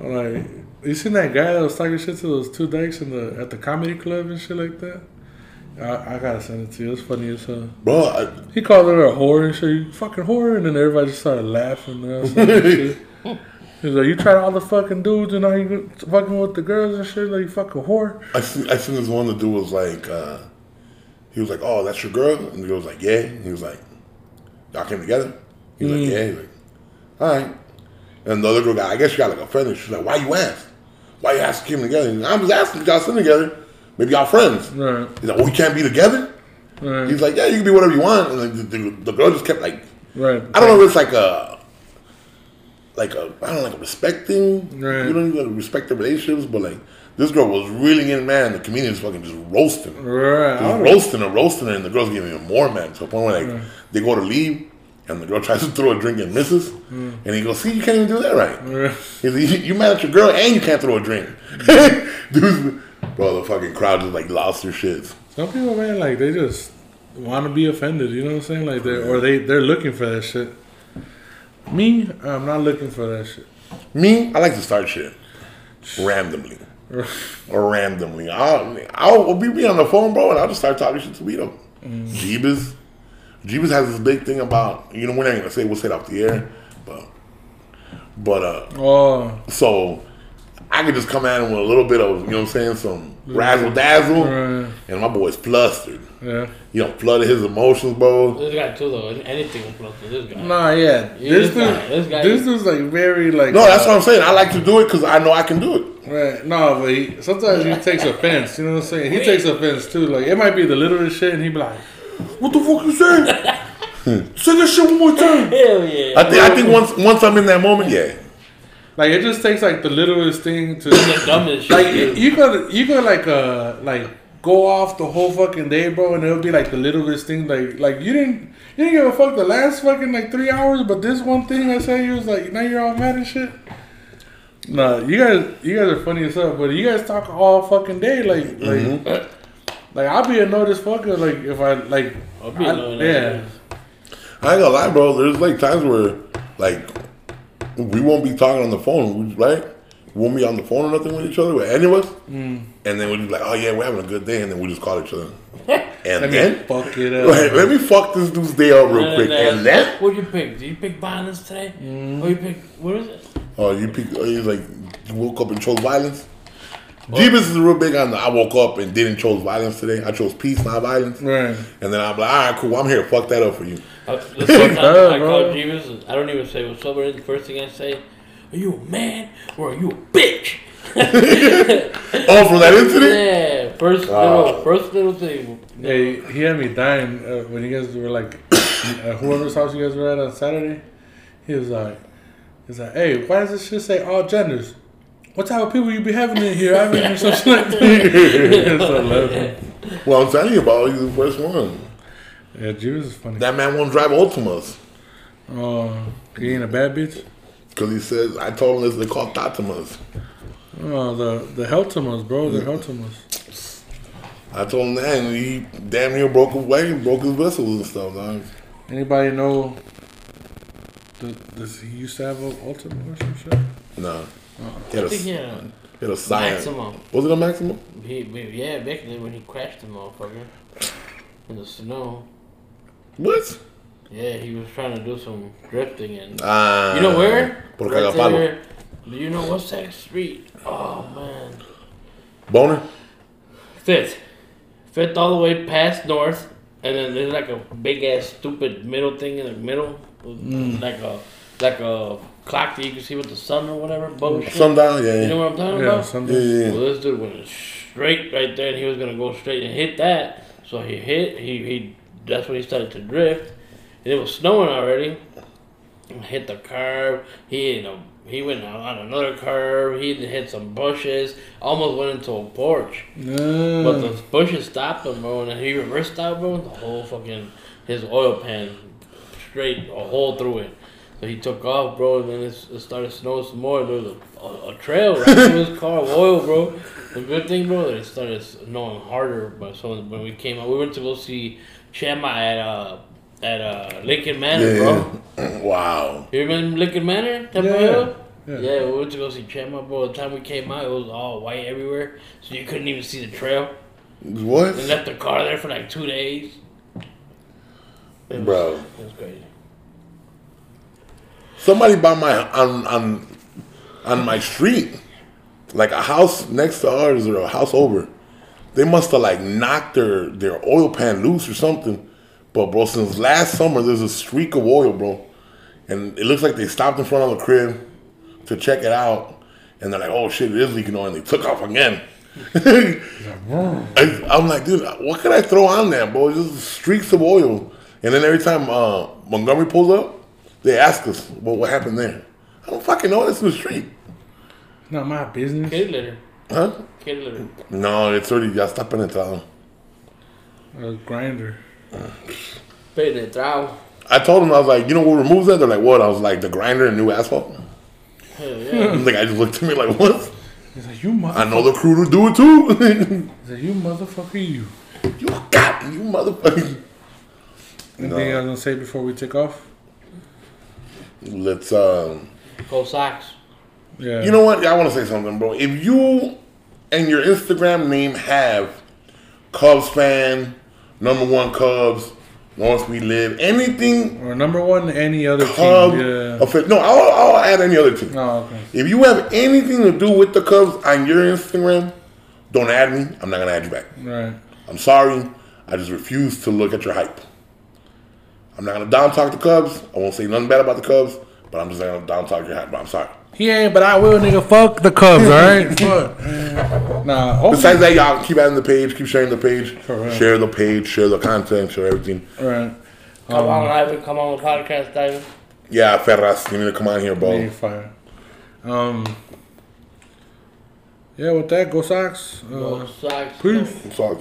I'm like, you seen that guy that was talking shit to those two dykes in the at the comedy club and shit like that? I, I gotta send it to you. It's funny as hell. Bro, I, He called her a whore and shit. You fucking whore, and then everybody just started laughing. And I like, shit. [laughs] He was like, "You tried all the fucking dudes, and now you fucking with the girls and shit. Like you fucking whore." I seen, I seen this one. The dude was like, uh, he was like, "Oh, that's your girl," and the girl was like, "Yeah." And he was like, "Y'all came together?" He was like, "Yeah." He's like, "All right." And the other girl got, I guess she got like offended. She's like, "Why you ask? Why you asking came together?" Like, I'm just asking if y'all sitting together. Maybe y'all friends. Right. He's like, "Oh, we can't be together." Right. He's like, "Yeah, you can be whatever you want." And like, the, the, the girl just kept like, Right. I don't know if it's like a. Like a, I don't know, like a respect thing. Right. You don't even like respect the relationships, but like this girl was really in man. The comedian's fucking just roasting. Right. Just roasting and roasting her, and the girl's giving him more man to the point where like they go to leave, and the girl tries to throw a drink and misses, hmm. and he goes, "See, you can't even do that right." Like, "You- you mad at your girl and you can't throw a drink, [laughs] dude. Bro, the fucking crowd just like lost their shits. Some people, man, like they just want to be offended. You know what I'm saying? Like they or they they're looking for that shit. Me, I'm not looking for that shit. Me, I like to start shit randomly [laughs] or randomly. I'll I'll be, be on the phone, bro, and I'll just start talking shit to Vito. Mm. Jeebus, Jeebus has this big thing about you know we're not gonna say we'll say it off the air, but but uh. Oh, So I could just come at him with a little bit of, you know what I'm saying, some razzle dazzle. Right. And my boy's flustered. yeah. You know, flooded his emotions, bro. This guy too though. Anything will float this guy. Nah, yeah. Yeah, This this dude, guy- this guy- this dude's like very like. No, that's what I'm saying. I like to do it because I know I can do it. Right. No, but he, sometimes he takes [laughs] offense. You know what I'm saying? He takes offense too. Like it might be the littlest shit, and he be like, "What the fuck you saying? Say that shit one more time." [laughs] Hell yeah. I think I think once once I'm in that moment, yeah. Like it just takes like the littlest thing to the dumbest like shit. you could you could like uh like go off the whole fucking day, bro, and it'll be like the littlest thing. Like like you didn't you didn't give a fuck the last fucking like three hours, but this one thing I said you was like now you're all mad and shit. Nah, you guys you guys are funny as hell, but you guys talk all fucking day like like like I'll be annoyed as fuck like if I like I'll be I- yeah. I ain't gonna lie, bro. There's like times where like we won't be talking on the phone, we- right? We won't be on the phone or nothing with each other with any of us. Mm. And then we'll be like, oh yeah, we're having a good day, and then we just call each other. [laughs] And Let me then fuck it [laughs] up. Wait, let me fuck this dude's day up real And quick, then, and then What'd you pick? Did you pick violence today? Or mm. you pick what is it? oh, you pick. Oh, he's like, you woke up and chose violence. Jeebus is a real big on the. I woke up and didn't chose violence today. I chose peace, not violence. Right. And then I'm like, all right, cool. I'm here. To fuck that up for you. Uh, the first [laughs] time I bro. call Jeeves, I don't even say what's up. The first thing I say, are you a man or are you a bitch? [laughs] Oh, from that incident. Yeah, first little, first little thing. Yeah, he, he had me dying uh, when you guys were like, at [coughs] whoever's house you guys were at on Saturday. He was like, he's like, hey, why does this shit say all genders? What type of people you be having in here? I mean, [laughs] something like that. It's so laughing. Well, I'm telling you about. He's the first one. Yeah, Jews is funny. That man won't drive Altimas. Oh, he ain't a bad bitch. Because he says, I told him this, they call Tatamas. Oh, the the Heltimas, bro. They're mm-hmm. Heltimas. I told him that, and he damn near broke his broke his vessels and stuff, dog. Anybody know? th- Does he used to have an Altima or some shit? No. He had I a, think he he had a had a science. Maxima. Was it a Maxima? He, he, yeah, back then when he crashed the motherfucker in the snow. What? Yeah, he was trying to do some drifting and Ah. you know where? Por right there. Do you know what's that street? Oh man, Boner? Fifth, Fifth all the way past North, and then there's like a big ass stupid middle thing in the middle, like a like a clock that you can see with the sun or whatever bullshit. Sundown? Yeah. yeah. You know what I'm talking Yeah, about? yeah, Sunday. yeah. Well, this dude went straight right there, and he was gonna go straight and hit that. So he hit. He he. That's when he started to drift. And it was snowing already. Hit the curb. He hit a, He went on another curve. He hit some bushes. Almost went into a porch. But No. the bushes stopped him, bro. And he reversed out, bro. The whole fucking his oil pan straight a hole through it. So he took off, bro. And then it, started snowing some more. There was a, a, a trail right through his [laughs] car of oil, bro. The good thing, bro, that it started snowing harder. But so when we came out, we went to go see Chema at uh at uh Lincoln Manor, bro. Yeah. [clears throat] wow. You remember Lincoln Manor, Yeah. Yeah. Yeah, we went to go see Chema, bro. The time we came out, it was all white everywhere, so you couldn't even see the trail. What? They left the car there for like two days. It was, Bro. it was crazy. Somebody by my on on on my street, like a house next to ours or a house over, they must have like knocked their their oil pan loose or something. But bro, since last summer, there's a streak of oil, bro, and it looks like they stopped in front of the crib to check it out, and they're like, "Oh shit, it is leaking oil," and they took off again. [laughs] I, I'm like, dude, what can I throw on that, bro? Just streaks of oil. And then every time uh, Montgomery pulls up, they ask us, well, what happened there? I don't fucking know. It's in the street. Not my business. Kitty litter. Huh? Kitty litter. No, it's already, ya está penetrado. A grinder. Penetrado. I told them, I was like, you know what removes that? They're like, what? I was like, the grinder and new asphalt. Hell yeah. [laughs] the guy just looked at me like, what? He's like, you mother. I know the crew to do it too. [laughs] He's like, you motherfucker, you. you got me, you motherfucker. Anything I was gonna say before we take off? Let's, um, Go Sox. Yeah. You know what? I want to say something, bro. If you and your Instagram name have Cubs fan, number one Cubs, once We Live, anything or number one, any other Cub, team. Yeah. affi- no, I'll, I'll add any other team. Oh, okay. If you have anything to do with the Cubs on your Instagram, don't add me. I'm not gonna add you back. Right. I'm sorry. I just refuse to look at your hype. I'm not gonna down talk the Cubs. I won't say nothing bad about the Cubs, but I'm just not gonna down talk your hat. But I'm sorry. He ain't, but I will, nigga. Fuck the Cubs, all right? [laughs] Fuck. Nah. Besides that, y'all keep adding the page, keep sharing the page, Correct. share the page, share the content, share everything. right. Come on, Ivan. Come on the podcast, Ivan. Yeah, Ferraz, you need to come on here, bro. Hey, fire. Um. Yeah, with that, go Sox. Uh, Go Sox. peace. I'm sorry.